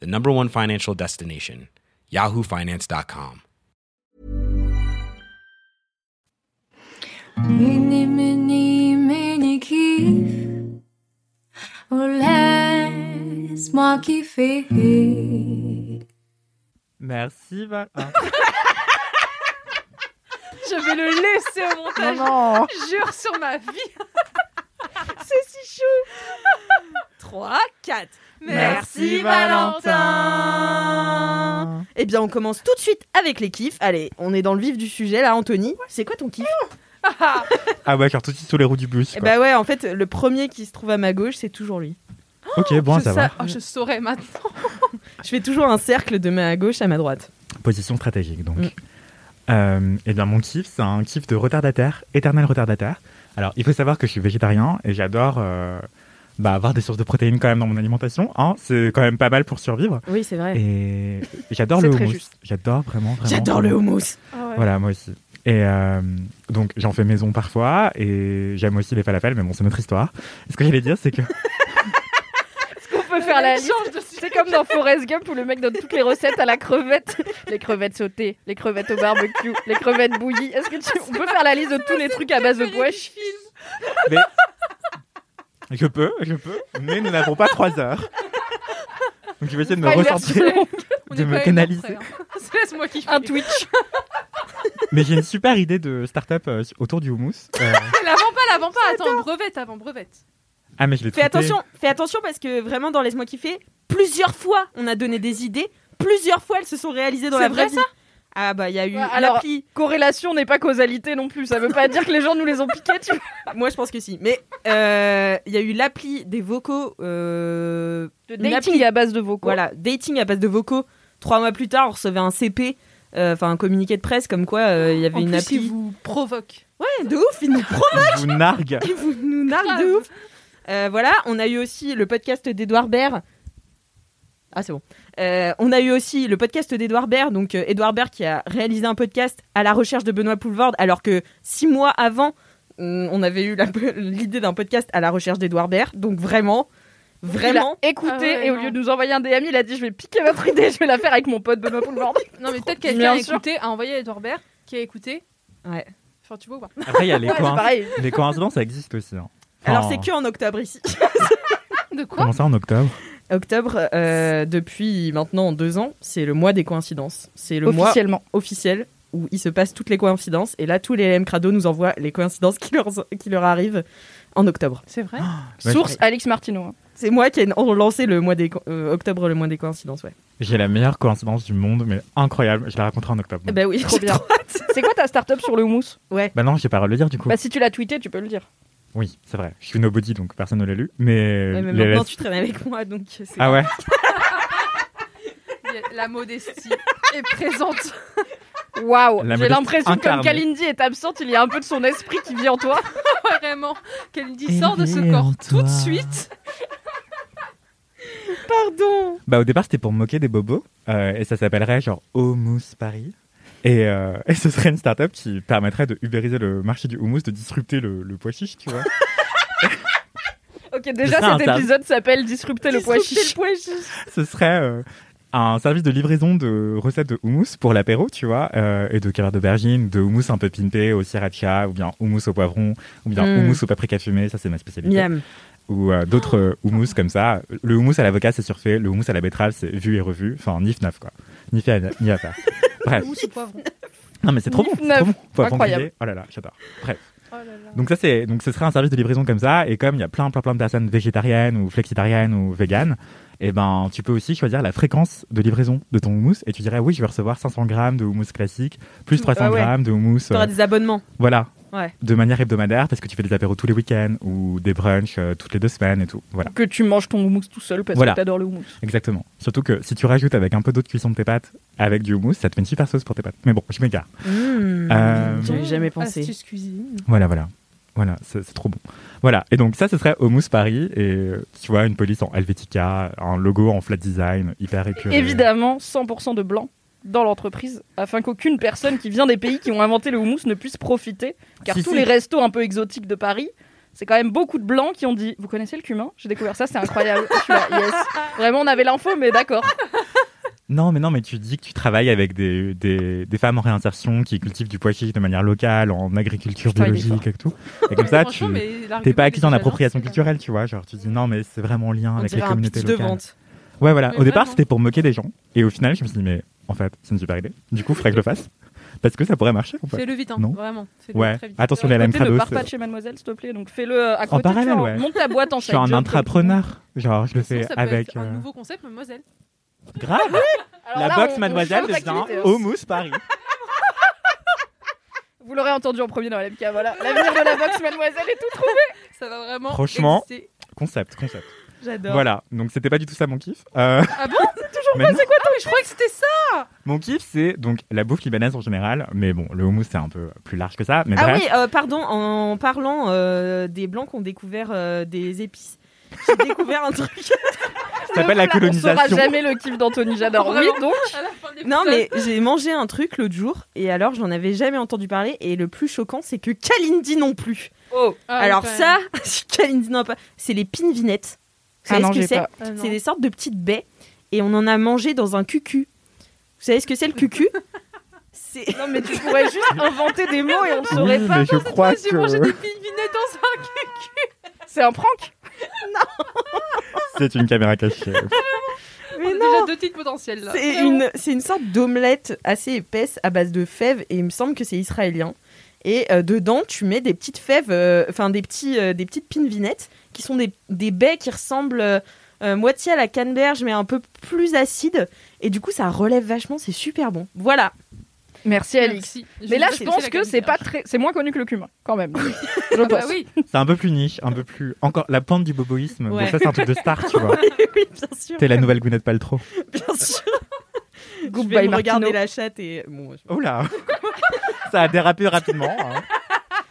the number one financial destination, yahoofinance.com. Mini, mini, mini kiff. Oh, laisse-moi kiffer. Merci Val. Ah. Je vais le laisser au montage. non. Jure sur ma vie. C'est si chou 3, 4. Merci, Valentin Eh bien, on commence tout de suite avec les kiffs. Allez, on est dans le vif du sujet là, Anthony. C'est quoi ton kiff? Ah ouais, car tout de suite sous les roues du bus. Eh quoi. bah ouais, en fait, le premier qui se trouve à ma gauche, c'est toujours lui. ok, bon à je, savoir. sa- oh, je saurais maintenant. Je fais toujours un cercle de ma gauche à ma droite. Position stratégique donc. Mm. Euh, et bien mon kiff, c'est un kiff de retardataire, éternel retardataire. Alors il faut savoir que je suis végétarien et j'adore euh, bah, avoir des sources de protéines quand même dans mon alimentation. hein. c'est quand même pas mal pour survivre. Oui, c'est vrai. Et j'adore le houmous. J'adore vraiment, vraiment. J'adore le houmous. Voilà, moi aussi. Et euh, donc j'en fais maison parfois et j'aime aussi les falafels, mais bon c'est notre histoire. Et ce que j'allais dire c'est que On peut faire la liste. C'est comme dans Forrest Gump où le mec donne toutes les recettes à la crevette. Les crevettes sautées, les crevettes au barbecue, les crevettes bouillies. Est-ce que tu... On peut faire la liste de tous les trucs à base de poèche mais je peux, je peux, mais nous n'avons pas trois heures. Donc je vais essayer de me recentrer. de me canaliser. hein. Laisse-moi kiffer. Un Twitch. Mais j'ai une super idée de start-up euh, autour du houmous. Euh, La vends pas, la vends pas. Attends, brevette avant, brevette. Ah mais je l'ai Fais attention, fais attention parce que vraiment dans Laisse-moi kiffer, plusieurs fois on a donné des idées, plusieurs fois elles se sont réalisées dans C'est la vraie vrai, vie. Ah bah il y a eu Ouais, alors-. Corrélation n'est pas causalité non plus. Ça veut pas dire que les gens nous les ont piqués. Tu vois. Moi je pense que si. Mais euh, il y a eu l'appli des vocaux. euh, une dating à base de vocaux. Voilà, dating à base de vocaux. Trois mois plus tard, on recevait un CP, euh, enfin un communiqué de presse comme quoi euh, il y avait En une plus, appli. il vous provoque. Ouais, de ouf, ils nous pro, Je vous nargue. ils vous- nous narguent de ouf. Euh, voilà, on a eu aussi le podcast d'Edouard Baird. Ah, c'est bon. Euh, on a eu aussi le podcast d'Edouard Baird. Donc, euh, Edouard Baird qui a réalisé un podcast à la recherche de Benoît Poulvord, alors que six mois avant, on avait eu l'idée d'un podcast à la recherche d'Edouard Baird. Donc, vraiment, vraiment. Il a écouté Ah ouais, et au non. lieu de nous envoyer un DM, il a dit je vais piquer votre idée, je vais la faire avec mon pote Benoît Poulvord. Non, mais peut-être quelqu'un a écouté, a envoyé Edouard Baird, qui a écouté. Ouais. Enfin, tu vois ou pas? Après, il y a les, Ouais, les coïncidences, ça existe aussi. hein. Alors, c'est que en octobre ici. De quoi? Comment ça en octobre? Octobre, euh, depuis maintenant deux ans, c'est le mois des coïncidences. C'est le mois Officiellement. officiel où il se passe toutes les coïncidences. Et là, tous les LM Crado nous envoient les coïncidences qui leur, qui leur arrivent en octobre. C'est vrai Ouais, Source Alix Martino. hein. C'est moi qui ai lancé le mois des euh, octobre, le mois des coïncidences, ouais. J'ai la meilleure coïncidence du monde, mais incroyable. Je la raconterai en octobre. Ben oui, Trop bien. C'est quoi ta start-up sur le houmous Bah non, j'ai pas le droit de le dire du coup. Bah si tu l'as tweeté, tu peux le dire. Oui, c'est vrai. Je suis nobody, donc personne ne l'a lu. Mais, Ouais, mais les maintenant tu traînes avec moi, donc c'est Ah ouais La modestie est présente. Waouh J'ai l'impression que comme. Kalindi est absente, il y a un peu de son esprit qui vit en toi. Vraiment. Qu'elle dit sort de ce corps tout de suite. Pardon Bah au départ c'était pour me moquer des bobos euh, et ça s'appellerait genre Houmous Paris. Et, euh, et ce serait une startup qui permettrait de ubériser le marché du houmous, de disrupter le, le pois chiche, tu vois. Ok, déjà cet service. épisode s'appelle Disrupter le pois chiche. ce serait euh, un service de livraison de recettes de houmous pour l'apéro, tu vois, euh, et de caviar d'aubergine, de houmous un peu pimpé au sriracha, ou bien houmous au poivron, ou bien Mm. houmous au paprika fumé, ça c'est ma spécialité. Miam. Ou euh, d'autres euh, houmous comme ça. Le houmous à l'avocat c'est surfait, le houmous à la betterave c'est vu et revu, enfin nif naf quoi. Ni fait ni à faire. Bref. Ou ce poivron. Non mais c'est trop bon, c'est trop bon. Poivron Incroyable. grillé, Oh là là, j'adore. Bref. Oh là là. Donc ça c'est donc ce serait un service de livraison comme ça et comme il y a plein plein plein de personnes végétariennes ou flexitariennes ou véganes, et ben tu peux aussi choisir la fréquence de livraison de ton houmous et tu dirais oui je vais recevoir 500 grammes de houmous classique plus 300 Ah ouais. grammes de houmous T'auras euh, des abonnements. voilà Ouais. de manière hebdomadaire parce que tu fais des apéros tous les week-ends ou des brunchs euh, toutes les deux semaines et tout voilà Que tu manges ton houmous tout seul parce Voilà. que t'adores le houmous. exactement surtout que si tu rajoutes avec un peu d'eau de cuisson de tes pâtes avec du houmous ça te fait une super sauce pour tes pâtes mais bon je m'égare Mmh. Euh, J'avais jamais pensé. Astuce cuisine. Voilà, voilà. Voilà, c'est trop bon. Voilà, et donc ça, ce serait Homus Paris, et euh, tu vois, une police en Helvetica, un logo en flat design, hyper épuré. Évidemment, 100% de blanc dans l'entreprise afin qu'aucune personne qui vient des pays qui ont inventé le houmous ne puisse profiter. Car Si, tous si. les restos un peu exotiques de Paris, c'est quand même beaucoup de blancs qui ont dit Vous connaissez le cumin? J'ai découvert ça, c'est incroyable. Je suis là, yes. Vraiment, on avait l'info, mais d'accord. Non, mais non, mais tu dis que tu travailles avec des, des, des femmes en réinsertion qui cultivent du pois chiche de manière locale, en agriculture biologique et tout. Et comme ça, tu t'es pas acquis en appropriation culturelle, tu vois. Genre, tu dis non, mais c'est vraiment en lien On avec les dirait un communautés pitch de locales. vente. Ouais, voilà. Mais Au départ, c'était pour moquer des gens. Et au final, je me suis dit, mais en fait, c'est une super idée. Du coup, faudrait que je le fasse. Parce que ça pourrait marcher Fais-le vite, hein, Non. vraiment. Fais-le Ouais. très vite. Attention, les LM côté, ne pars c'est- pas de chez Mademoiselle, s'il te plaît. Donc fais-le euh, à côté. parallèle, tu vois, ouais. Monte ta boîte en Je suis un entrepreneur. Genre, je le fais ça peut avec. être un euh, nouveau concept, mademoiselle. Grave! Alors La là, box on- Mademoiselle devient. Homus Paris. Vous l'aurez entendu en premier dans LMK, voilà. L'avenir de la boxe Mademoiselle est tout. Ça va vraiment. Franchement. exister. Concept, concept. J'adore. Voilà, donc c'était pas du tout ça mon kiff. Euh, Ah bon? Mais non. Attends, mais je croyais que c'était ça Mon kiff, c'est donc la bouffe libanaise en général, mais bon, le houmous c'est un peu plus large que ça. Mais Ah bref, oui, euh, pardon, en parlant euh, des blancs qui ont découvert euh, des épices, j'ai découvert un truc. ça s'appelle la On saura colonisation. jamais le kiff d'Anthony, j'adore. Oui, donc. Non, mais j'ai mangé un truc l'autre jour et alors j'en avais jamais entendu parler. Et le plus choquant, c'est que Kalindi non plus. Oh. Ah alors, ça. Kalindi non pas. C'est les pinvinettes. Vous savez Ah non, ce que c'est non. C'est des sortes de petites baies et on en a mangé dans un cucu. Vous savez ce que c'est le cucu? Non, mais tu pourrais juste inventer des mots et on ne saurait Oui, pas. mais je crois J'ai mangé que des dans un cul. C'est un prank? C'est une caméra cachée. Mais On a non déjà deux titres potentiels là. C'est une, c'est une sorte d'omelette assez épaisse à base de fèves et il me semble que c'est israélien. Et euh, dedans, tu mets des petites fèves, euh, enfin des, petits, euh, des petites pinvinettes qui sont des, des baies qui ressemblent euh, euh, moitié à la canneberge mais un peu plus acide. Et du coup, ça relève vachement, c'est super bon. Voilà. Merci, Alix. Mais là, je pense que c'est pas très. C'est moins connu que le cumin, quand même. Je Ah bah pense. oui. C'est un peu plus niche, un peu plus. Encore la pointe du boboïsme. Bon, ça, c'est un truc de star, tu vois. oui, bien sûr. T'es la nouvelle Gwyneth Paltrow. Bien sûr. Je Goodbye, vais me Martino. regarder la chatte et bon. je- Oh là Ça a dérapé rapidement. hein.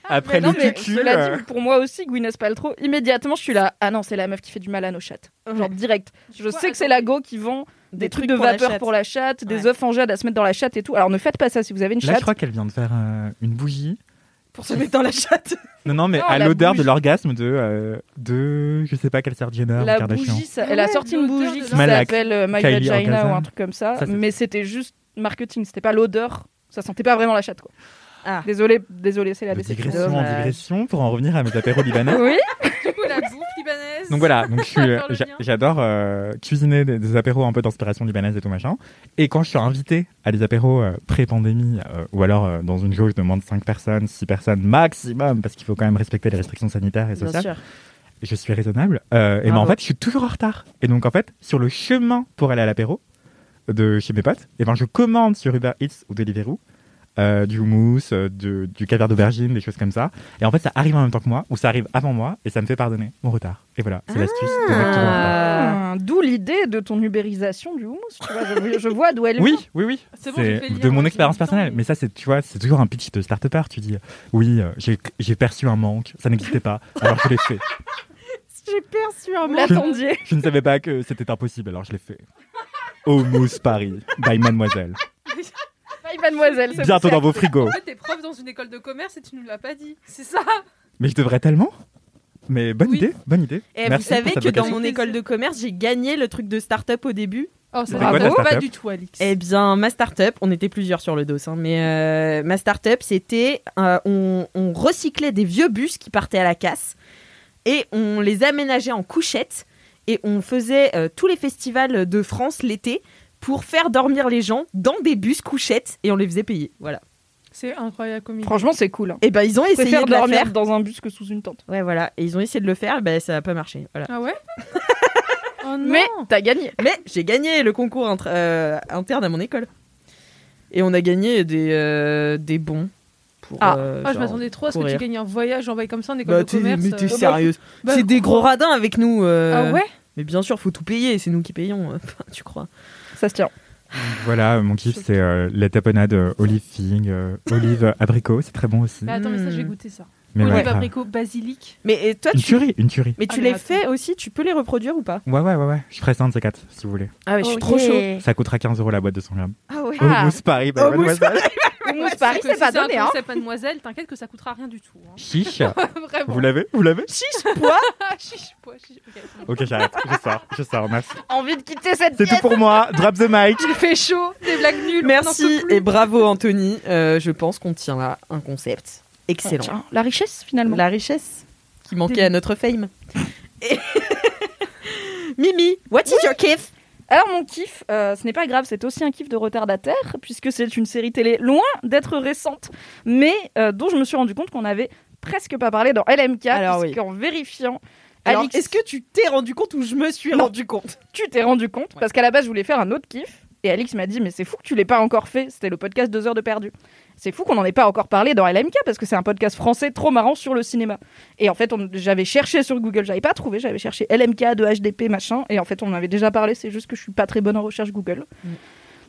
Après non, le mais cucu. cela euh, dit, pour moi aussi, Gwyneth Paltrow, immédiatement, je suis là. Ah non, c'est la meuf qui fait du mal à nos chattes. Genre direct. Je sais que c'est la go qui vend des, trucs, de la vapeur chatte. pour la chatte, des Ouais. œufs en jade à se mettre dans la chatte et tout. Alors ne faites pas ça si vous avez une Là, je chatte. crois qu'elle vient de faire euh, une bougie. Pour se mettre dans la chatte. Non, non, mais Non, à l'odeur de l'orgasme de, euh, de. Je sais pas quelle sœur Jenner ou La Kardashian. bougie, ça- Ah elle a sorti une bougie qui s'appelle euh, My Kylie Vagina ou un truc comme ça, mais c'était juste marketing, c'était pas l'odeur. Ça sentait pas vraiment la chatte quoi. Ah. Désolé, désolé, c'est la De déception. digression en digression pour en revenir à mes apéros libanais. Oui, Du coup, la bouffe libanaise. Donc voilà, donc lien. j'adore euh, cuisiner des, des apéros un peu d'inspiration libanaise et tout machin. Et quand je suis invité à des apéros euh, pré-pandémie euh, ou alors euh, dans une jauge de moins de 5 personnes, 6 personnes maximum, parce qu'il faut quand même respecter les restrictions sanitaires et Bien sociales, sûr. je suis raisonnable. Euh, et ben en fait, je suis toujours en retard. Et donc en fait, sur le chemin pour aller à l'apéro de chez mes potes, et ben je commande sur Uber Eats ou Deliveroo euh, du houmous, euh, de- du caviar d'aubergine, des choses comme ça. Et en fait, ça arrive en même temps que moi, ou ça arrive avant moi, et ça me fait pardonner mon retard. Et voilà, c'est l'astuce retard. Ah, D'où l'idée de ton ubérisation du houmous. Tu vois, je, je vois d'où elle Oui, vient. oui, oui. C'est bon, de mon expérience personnelle. mais- ça, c'est, tu vois, c'est toujours un pitch de start-upper. Tu dis, oui, euh, j'ai, j'ai perçu un manque, ça n'existait pas, alors je l'ai fait. J'ai perçu un l'attendiez. Je ne savais pas que c'était impossible, alors je l'ai fait. Houmous Paris, by Mademoiselle. Mademoiselle. c'est Bientôt dans vos frigos. En fait, t'es prof dans une école de commerce et tu nous l'as pas dit. C'est ça. Mais je devrais tellement. Mais bonne Oui. idée, bonne idée. Et vous Merci savez pour cette que dans vocation. mon école de commerce, j'ai gagné le truc de start-up au début. Oh, C'était ça quoi, va pas start-up du tout, Alix. Eh bien, ma start-up, on était plusieurs sur le dos, hein, mais euh, ma start-up, c'était euh, on, on recyclait des vieux bus qui partaient à la casse et on les aménageait en couchettes et on faisait euh, tous les festivals de France l'été pour faire dormir les gens dans des bus couchettes et on les faisait payer. Voilà. C'est incroyable comme idée. Franchement, c'est cool. Hein. Et ben ils ont essayé de le dormir faire. dans un bus que sous une tente. Ouais, voilà. Et ils ont essayé de le faire, ben ça n'a pas marché. Voilà. Ah ouais Oh non Mais t'as gagné. Mais j'ai gagné le concours inter- euh, interne à mon école. Et on a gagné des, euh, des bons. Pour, Ah. euh, Ah, je genre, m'attendais trop à ce que tu courir. gagnes un voyage envoyé comme ça en école Bah, de t'es, commerce. mais t'es euh. sérieuse. Bah, c'est des gros radins avec nous. euh. Ah ouais Mais bien sûr, faut tout payer. C'est nous qui payons. euh, tu crois Ça se tient. Voilà, mon kiff, c'est euh, la tapenade euh, olive fig, euh, olive abricot, c'est très bon aussi. Bah, attends, mais ça, je vais Hmm. goûter ça. Mais Olive, abricot, basilic. Mais et toi, Une tu, tuerie, une tuerie. mais tu Ah, les mais fais aussi Tu peux les reproduire ou pas? Ouais, ouais, ouais, ouais. Je ferai ça un de ces quatre, si vous voulez. Ah ouais, je suis trop chaud. Ça coûtera 15 euros la boîte de 100 grammes. Ah ouais. Ah. Houmous Paris, Houmous Mademoiselle. Houmous Paris, c'est pas donné, hein. mademoiselle, t'inquiète que ça coûtera rien du tout. hein. Chiche. Vraiment. Vous l'avez Vous l'avez Chiche pois. Ah, chiche, pois, chiche. Ok, j'arrête. Je sors. Je sors. Merci. Envie de quitter cette C'est tout pour moi. Drop the mic. Il fait chaud, des blagues nulles. Merci et bravo Anthony. Euh, je pense qu'on tient là un concept excellent. Tiens, la richesse finalement. La richesse qui manquait à notre fame. Et- Mimi, what is your kiff Alors mon kiff, euh, ce n'est pas grave, c'est aussi un kiff de retardataire, puisque c'est une série télé loin d'être récente, mais euh, dont je me suis rendu compte qu'on avait presque pas parlé dans LMK, Alors oui. puisqu'en vérifiant, Alors, Alix, est-ce que tu t'es rendu compte ou je me suis Non. rendu compte? Tu t'es rendu compte Parce qu'à la base, je voulais faire un autre kiff, et Alix m'a dit, mais c'est fou que tu l'aies pas encore fait, c'était le podcast 2 heures de perdu. C'est fou qu'on n'en ait pas encore parlé dans LMK, parce que c'est un podcast français trop marrant sur le cinéma. Et en fait, on- j'avais cherché sur Google, j'avais pas trouvé, j'avais cherché LMK de HDP, machin, et en fait, on en avait déjà parlé, c'est juste que je suis pas très bonne en recherche Google. Mm.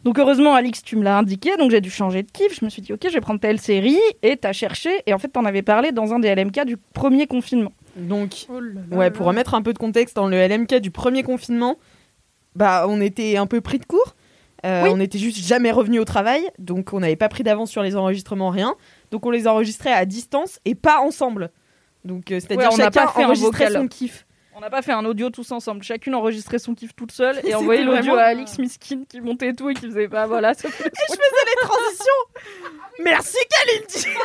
Donc heureusement, Alix, tu me l'as indiqué, donc j'ai dû changer de kiff. Je me suis dit, ok, je vais prendre telle série, et t'as cherché, et en fait, t'en avais parlé dans un des LMK du premier confinement. Donc, Oh là là ouais, pour remettre un peu de contexte dans le LMK du premier confinement, bah on était un peu pris de court. Euh, Oui. On était juste jamais revenu au travail, donc on n'avait pas pris d'avance sur les enregistrements, rien. Donc on les enregistrait à distance et pas ensemble. Donc euh, c'est-à-dire Ouais, on n'a chacun pas fait enregistrait son kiff. On n'a pas fait un audio tous ensemble, chachune enregistrait son kiff toute seule, et envoyait l'audio à Alix Miskin qui montait et tout, et qui faisait, bah voilà, ça fait Je faisais les transitions. Merci Kalindi.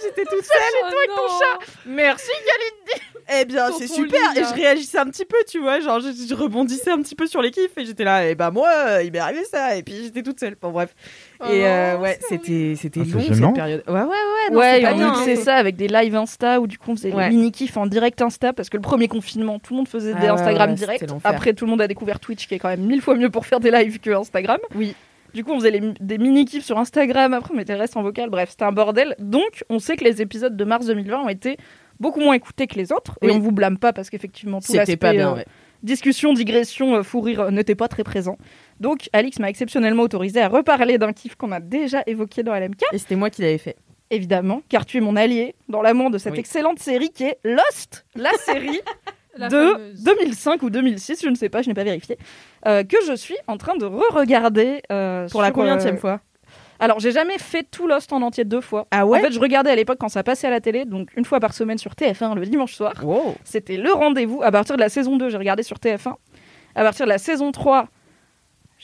Et J'étais toute seule. Oh non. Merci Galine Eh bien, c'est ton super. lit, et je réagissais un petit peu, tu vois. Genre, je, je rebondissais un petit peu sur les kiffs. Et j'étais là, et bah, moi, euh, il m'est arrivé ça. Et puis, j'étais toute seule. Bon, bref. Oh et euh, non, ouais, c'était c'était Ah, long gênant. cette période. Ouais, ouais, ouais. non, Ouais, c'est et pas on bien, mixait hein. ça avec des lives Insta où du coup on faisait Ouais. les mini-kiffs en direct Insta parce que le premier confinement, tout le monde faisait Ah des ouais, Instagram ouais, direct. Après, tout le monde a découvert Twitch qui est quand même mille fois mieux pour faire des lives que Instagram. Oui. Du coup, on faisait les- des mini-kiffs sur Instagram, après on mettait le reste en vocal, bref, c'était un bordel. Donc, on sait que les épisodes de mars 2020 ont été beaucoup moins écoutés que les autres. Oui. Et on vous blâme pas parce qu'effectivement, tout pas l'aspect, bien, euh, ouais. discussion, digression, euh, fou rire euh, n'était pas très présent. Donc, Alix m'a exceptionnellement autorisé à reparler d'un kiff qu'on a déjà évoqué dans LMK. Et c'était moi qui l'avais fait. évidemment, car tu es mon allié dans l'amour de cette Oui. excellente série qui est Lost, la série La de fameuse. 2005 ou 2006, je ne sais pas, je n'ai pas vérifié, euh, que je suis en train de re-regarder. euh, Pour la sur, euh, fois? Alors, j'ai jamais fait tout Lost en entier deux fois. Ah En fait, je regardais à l'époque quand ça passait à la télé, donc une fois par semaine sur TF1 le dimanche soir. Wow. C'était le rendez-vous. À partir de la saison 2, j'ai regardé sur TF1. À partir de la saison 3,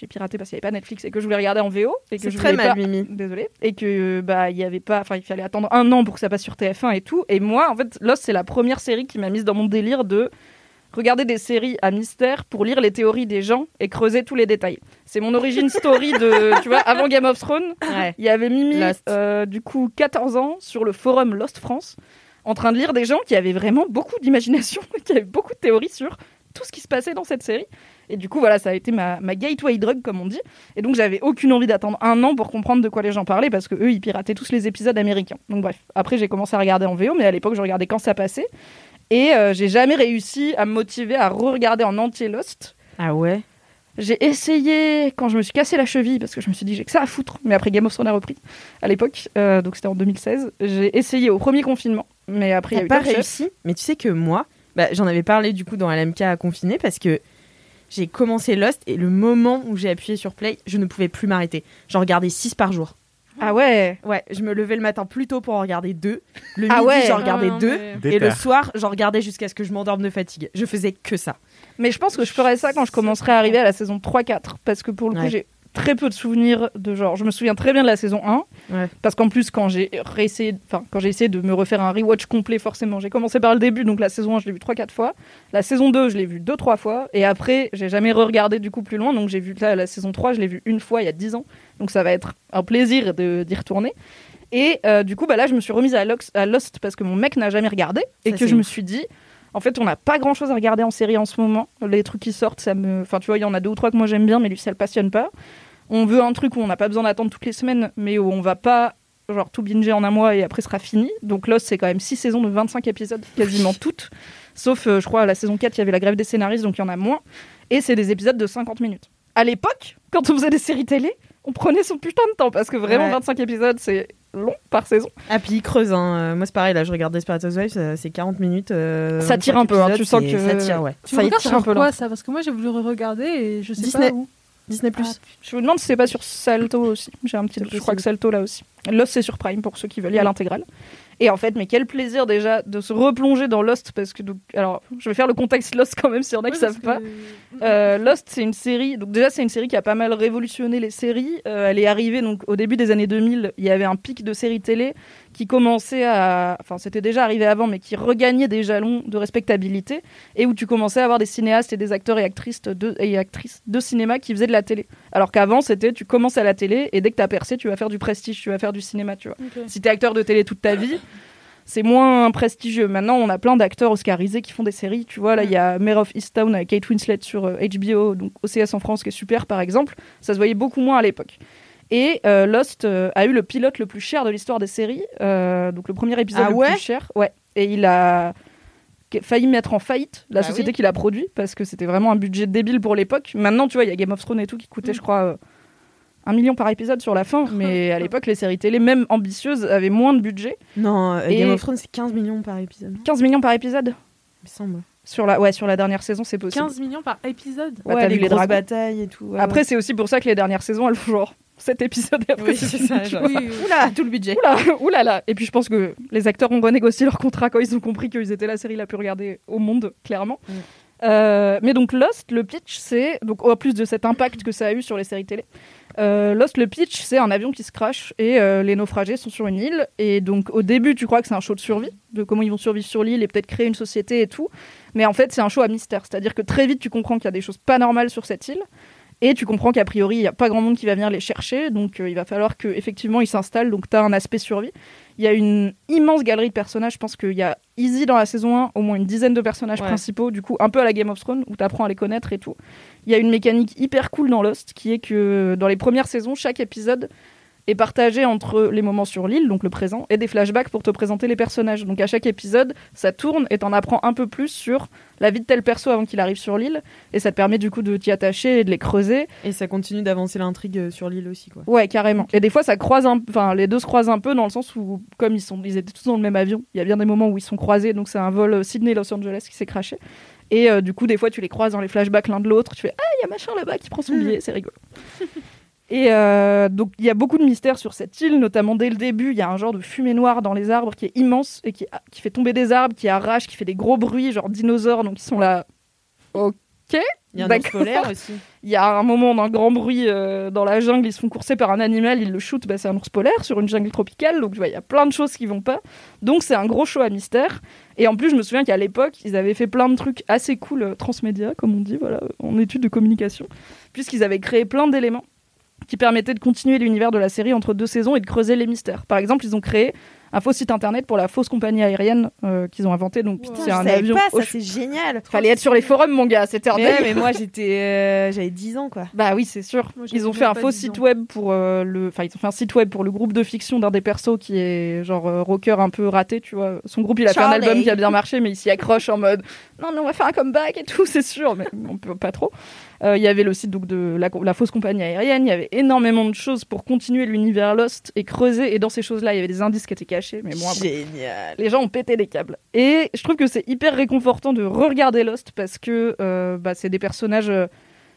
j'ai piraté parce qu'il n'y avait pas Netflix et que je voulais regarder en VO. Et que C'est je très mal, pas- Mimi. Désolée. Et que bah il y avait pas, enfin il fallait attendre un an pour que ça passe sur TF1 et tout. Et moi, en fait, Lost c'est la première série qui m'a mise dans mon délire de regarder des séries à mystère pour lire les théories des gens et creuser tous les détails. C'est mon origin story de, tu vois, avant Game of Thrones. Ouais. Il y avait Mimi, euh, du coup 14 ans, sur le forum Lost France, en train de lire des gens qui avaient vraiment beaucoup d'imagination, qui avaient beaucoup de théories sur tout ce qui se passait dans cette série. Et du coup, voilà, ça a été ma, ma gateway drug, comme on dit. Et donc, j'avais aucune envie d'attendre un an pour comprendre de quoi les gens parlaient, parce que eux, ils pirataient tous les épisodes américains. Donc, bref, après, j'ai commencé à regarder en VO, mais à l'époque, je regardais quand ça passait. Et euh, j'ai jamais réussi à me motiver à re-regarder en entier Lost. Ah ouais? J'ai essayé quand je me suis cassé la cheville parce que je me suis dit j'ai que ça à foutre. Mais après Game of Thrones a repris à l'époque, euh, donc c'était en 2016. J'ai essayé au premier confinement, mais après il a eu pas Chef. réussi? Mais tu sais que moi, bah, j'en avais parlé du coup dans LMK à confiner parce que j'ai commencé Lost et le moment où j'ai appuyé sur play, je ne pouvais plus m'arrêter. J'en regardais 6 par jour. Ah ouais. Ouais, je me levais le matin plus tôt pour en regarder deux. Le Ah midi, ouais. j'en regardais Ah deux. mais- Et le soir, j'en regardais jusqu'à ce que je m'endorme de fatigue. Je faisais que ça. Mais je pense que je ferais ça quand je commencerai à arriver à la saison 3-4 parce que pour le coup Ouais. j'ai très peu de souvenirs de genre. Je me souviens très bien de la saison 1 Ouais. parce qu'en plus quand j'ai réessayé, enfin quand j'ai essayé de me refaire un rewatch complet forcément, j'ai commencé par le début donc la saison 1 je l'ai vu 3-4 fois, la saison 2 je l'ai vu 2-3 fois et après j'ai jamais re-regardé du coup plus loin donc j'ai vu là la saison 3 je l'ai vu une fois il y a 10 ans donc ça va être un plaisir d'y retourner. Et euh, du coup, bah là, je me suis remise à, Lox- à Lost parce que mon mec n'a jamais regardé et Ça, que je me suis dit, en fait, on n'a pas grand chose à regarder en série en ce moment. Les trucs qui sortent, ça me. Enfin, tu vois, il y en a deux ou trois que moi j'aime bien, mais lui, ça le passionne pas. On veut un truc où on n'a pas besoin d'attendre toutes les semaines, mais où on va pas genre tout binger en un mois et après ce sera fini. Donc Lost, c'est quand même six saisons de 25 épisodes, quasiment toutes. Sauf, euh, je crois, à la saison 4, il y avait la grève des scénaristes, donc il y en a moins. Et c'est des épisodes de 50 minutes. À l'époque, quand on faisait des séries télé, on prenait son putain de temps, parce que vraiment, Ouais. 25 épisodes, c'est long par saison. Ah, puis il creuse. Hein. Euh, Moi, c'est pareil. Là, je regarde Desperate Housewives. euh, C'est 40 minutes. euh, Ça tire 25 un peu, hein, tu sens que- Ça tire, ouais. Tu Ça tire un peu quoi ça? Parce que moi j'ai voulu regarder et je sais Disney. pas où. Disney Plus. Ah, Je me demande si c'est pas sur Salto aussi. J'ai un petit doute. Je crois que Salto là aussi. Lost c'est sur Prime pour ceux qui veulent y aller à l'intégrale. Et en fait, mais quel plaisir déjà de se replonger dans Lost parce que donc alors je vais faire le contexte Lost quand même s'il y en a qui Ouais, parce savent pas. Euh, Lost, c'est une série. Donc déjà, c'est une série qui a pas mal révolutionné les séries. Euh, elle est arrivée donc au début des années 2000. Il y avait un pic de séries télé qui commençait à, enfin, c'était déjà arrivé avant, mais qui regagnait des jalons de respectabilité et où tu commençais à avoir des cinéastes et des acteurs et actrices de, et actrices de cinéma qui faisaient de la télé. Alors qu'avant, c'était tu commences à la télé et dès que t'as percé, tu vas faire du prestige, tu vas faire du cinéma, tu vois. Si t'es acteur de télé toute ta vie, c'est moins prestigieux. Maintenant, on a plein d'acteurs oscarisés qui font des séries. Tu vois, là, il y a Mare of Easttown avec Kate Winslet sur euh, HBO, donc OCS en France, qui est super, par exemple. Ça se voyait beaucoup moins à l'époque. Et euh, Lost euh, a eu le pilote le plus cher de l'histoire des séries. euh, donc, le premier épisode Ah le ouais plus cher. Ouais. Et il a failli mettre en faillite la Bah société oui. qui l'a produit parce que c'était vraiment un budget débile pour l'époque. Maintenant, tu vois, il y a Game of Thrones et tout qui coûtait, Mm. je crois, un million par épisode sur la fin. Mais à l'époque, les séries télé, même ambitieuses, avaient moins de budget. Non, Et- Game of Thrones, c'est 15 millions par épisode. 15 millions par épisode Il me semble. sur la, ouais, sur la dernière saison, c'est possible. 15 millions par épisode? Ouais, t'as les les grosses dragons. batailles et tout. ouais, Après, ouais. c'est aussi pour ça que les dernières saisons, elles font genre 7 épisodes et après, Oui, c'est ça, genre. Oui, oui. Oula, tout le budget. Oula. Et puis je pense que les acteurs ont renégocié leur contrat quand ils ont compris qu'ils étaient la série la plus regardée au monde, clairement. Mm. Euh, mais donc Lost, le pitch, c'est donc en plus de cet impact que ça a eu sur les séries télé. euh, Lost, le pitch, c'est un avion qui se crache et euh, les naufragés sont sur une île. Et donc au début, tu crois que c'est un show de survie, de comment ils vont survivre sur l'île et peut-être créer une société et tout. Mais en fait, c'est un show à mystère. C'est-à-dire que très vite, tu comprends qu'il y a des choses pas normales sur cette île. Et tu comprends qu'a priori, il n'y a pas grand monde qui va venir les chercher. Donc, euh, il va falloir qu'effectivement, ils s'installent. Donc, tu as un aspect survie. Il y a une immense galerie de personnages. Je pense qu'il y a Easy dans la saison 1, au moins une dizaine de personnages Ouais. principaux. Du coup, un peu à la Game of Thrones, où tu apprends à les connaître et tout. Il y a une mécanique hyper cool dans Lost, qui est que dans les premières saisons, chaque épisode est partagé entre les moments sur l'île, donc le présent, et des flashbacks pour te présenter les personnages. Donc à chaque épisode, ça tourne et t'en apprends un peu plus sur la vie de tel perso avant qu'il arrive sur l'île, et ça te permet du coup de t'y attacher et de les creuser. Et ça continue d'avancer l'intrigue euh, sur l'île aussi, quoi. Ouais, carrément. Et des fois, ça croise un... enfin, les deux se croisent un peu dans le sens où, comme ils sont, ils étaient tous dans le même avion, il y a bien des moments où ils sont croisés. Donc c'est un vol euh, Sydney-Los Angeles qui s'est craché. Et euh, du coup, des fois, tu les croises dans les flashbacks l'un de l'autre. Tu fais ah, il y a machin là-bas qui prend son billet, c'est rigolo. Et euh, donc, il y a beaucoup de mystères sur cette île, notamment dès le début. Il y a un genre de fumée noire dans les arbres qui est immense et qui, qui fait tomber des arbres, qui arrache, qui fait des gros bruits, genre dinosaures. Donc, ils sont là. Ok. Il y a un ours polaire aussi. Il y a un moment d'un grand bruit euh, dans la jungle, ils se font courser par un animal, ils le shootent, bah, c'est un ours polaire sur une jungle tropicale, donc il y a plein de choses qui vont pas. Donc c'est un gros show à mystère. Et en plus, je me souviens qu'à l'époque, ils avaient fait plein de trucs assez cool euh, transmédia, comme on dit, voilà, en études de communication, puisqu'ils avaient créé plein d'éléments qui permettaient de continuer l'univers de la série entre deux saisons et de creuser les mystères. Par exemple, ils ont créé un faux site internet pour la fausse compagnie aérienne euh, qu'ils ont inventé. Donc c'est un avion. pas, ça c'est génial. Fallait être sur les forums, mon gars, c'était un Mais, mais moi j'étais, euh, j'avais 10 ans quoi. Bah oui, c'est sûr. Moi, Ils ont fait un faux 10 site ans. web pour euh, le, enfin ils ont fait un site web pour le groupe de fiction d'un des persos qui est genre rocker un peu raté, tu vois. Son groupe il a fait un album qui a bien marché, mais il s'y accroche en mode non non on va faire un comeback et tout, c'est sûr, mais on peut pas trop. Euh, Il y avait le site donc de la, la fausse compagnie aérienne. Il y avait énormément de choses pour continuer l'univers Lost et creuser. Et dans ces choses-là, il y avait des indices qui étaient cachés, mais bon après, Génial. les gens ont pété les câbles. Et je trouve que c'est hyper réconfortant de re-regarder Lost parce que euh, bah, c'est des personnages.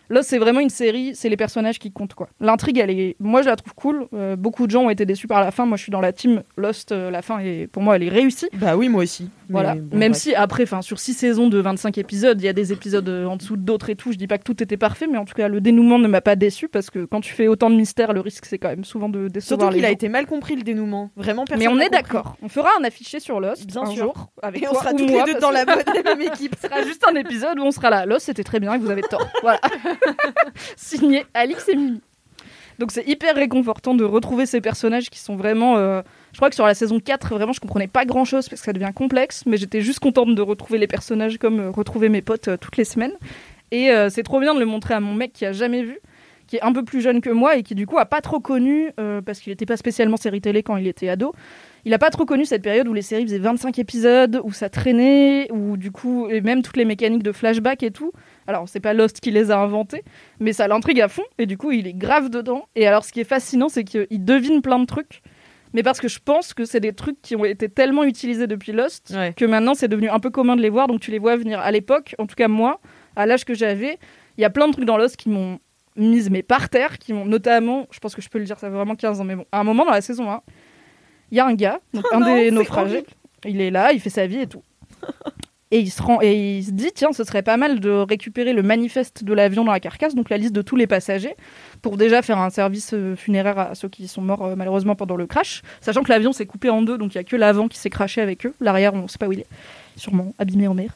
Lost, c'est vraiment une série, c'est les personnages qui comptent quoi. L'intrigue, elle est, moi, je la trouve cool. Euh, beaucoup de gens ont été déçus par la fin. Moi, je suis dans la team Lost. euh, la fin, et pour moi, elle est réussie. Bah oui, moi aussi. Voilà. Bon, Même bref. si après, enfin, sur six saisons de 25 épisodes, il y a des épisodes euh, en dessous d'autres et tout. Je dis pas que tout était parfait, mais en tout cas, le dénouement ne m'a pas déçu parce que quand tu fais autant de mystères, le risque, c'est quand même souvent de décevoir Surtout qu'il a été mal compris le dénouement. Vraiment personne. Mais on est d'accord. On fera un affiché sur Lost Bien un sûr. jour avec Et on sera moi, les deux dans la bonne même équipe. Ce sera juste un épisode où on sera là. Lost, c'était très bien et vous avez tort. Voilà. Signé Alix et Mimi. Donc c'est hyper réconfortant de retrouver ces personnages qui sont vraiment... euh, Je crois que sur la saison 4, vraiment, je comprenais pas grand-chose parce que ça devient complexe, mais j'étais juste contente de retrouver les personnages comme euh, retrouver mes potes euh, toutes les semaines. Et c'est trop bien de le montrer à mon mec qui a jamais vu, qui est un peu plus jeune que moi et qui du coup a pas trop connu, parce qu'il n'était pas spécialement série télé quand il était ado, il a pas trop connu cette période où les séries faisaient 25 épisodes, où ça traînait, où du coup, et même toutes les mécaniques de flashback et tout. Alors, c'est pas Lost qui les a inventés, mais ça l'intrigue à fond, et du coup, il est grave dedans. Et alors, ce qui est fascinant, c'est qu'il devine plein de trucs, mais parce que je pense que c'est des trucs qui ont été tellement utilisés depuis Lost Ouais. que maintenant, c'est devenu un peu commun de les voir, donc tu les vois venir. À l'époque, en tout cas moi, à l'âge que j'avais, il y a plein de trucs dans Lost qui m'ont mise mais par terre, qui m'ont notamment, je pense que je peux le dire, ça fait vraiment 15 ans, mais bon, à un moment dans la saison 1, il y a un gars, donc un non, des naufragés, horrible. il est là, il fait sa vie et tout. Et il se rend et il se dit tiens ce serait pas mal de récupérer le manifeste de l'avion dans la carcasse donc la liste de tous les passagers pour déjà faire un service euh, funéraire à ceux qui sont morts euh, malheureusement pendant le crash sachant que l'avion s'est coupé en deux donc il y a que l'avant qui s'est crashé avec eux. L'arrière on sait pas où il est. Sûrement abîmé en mer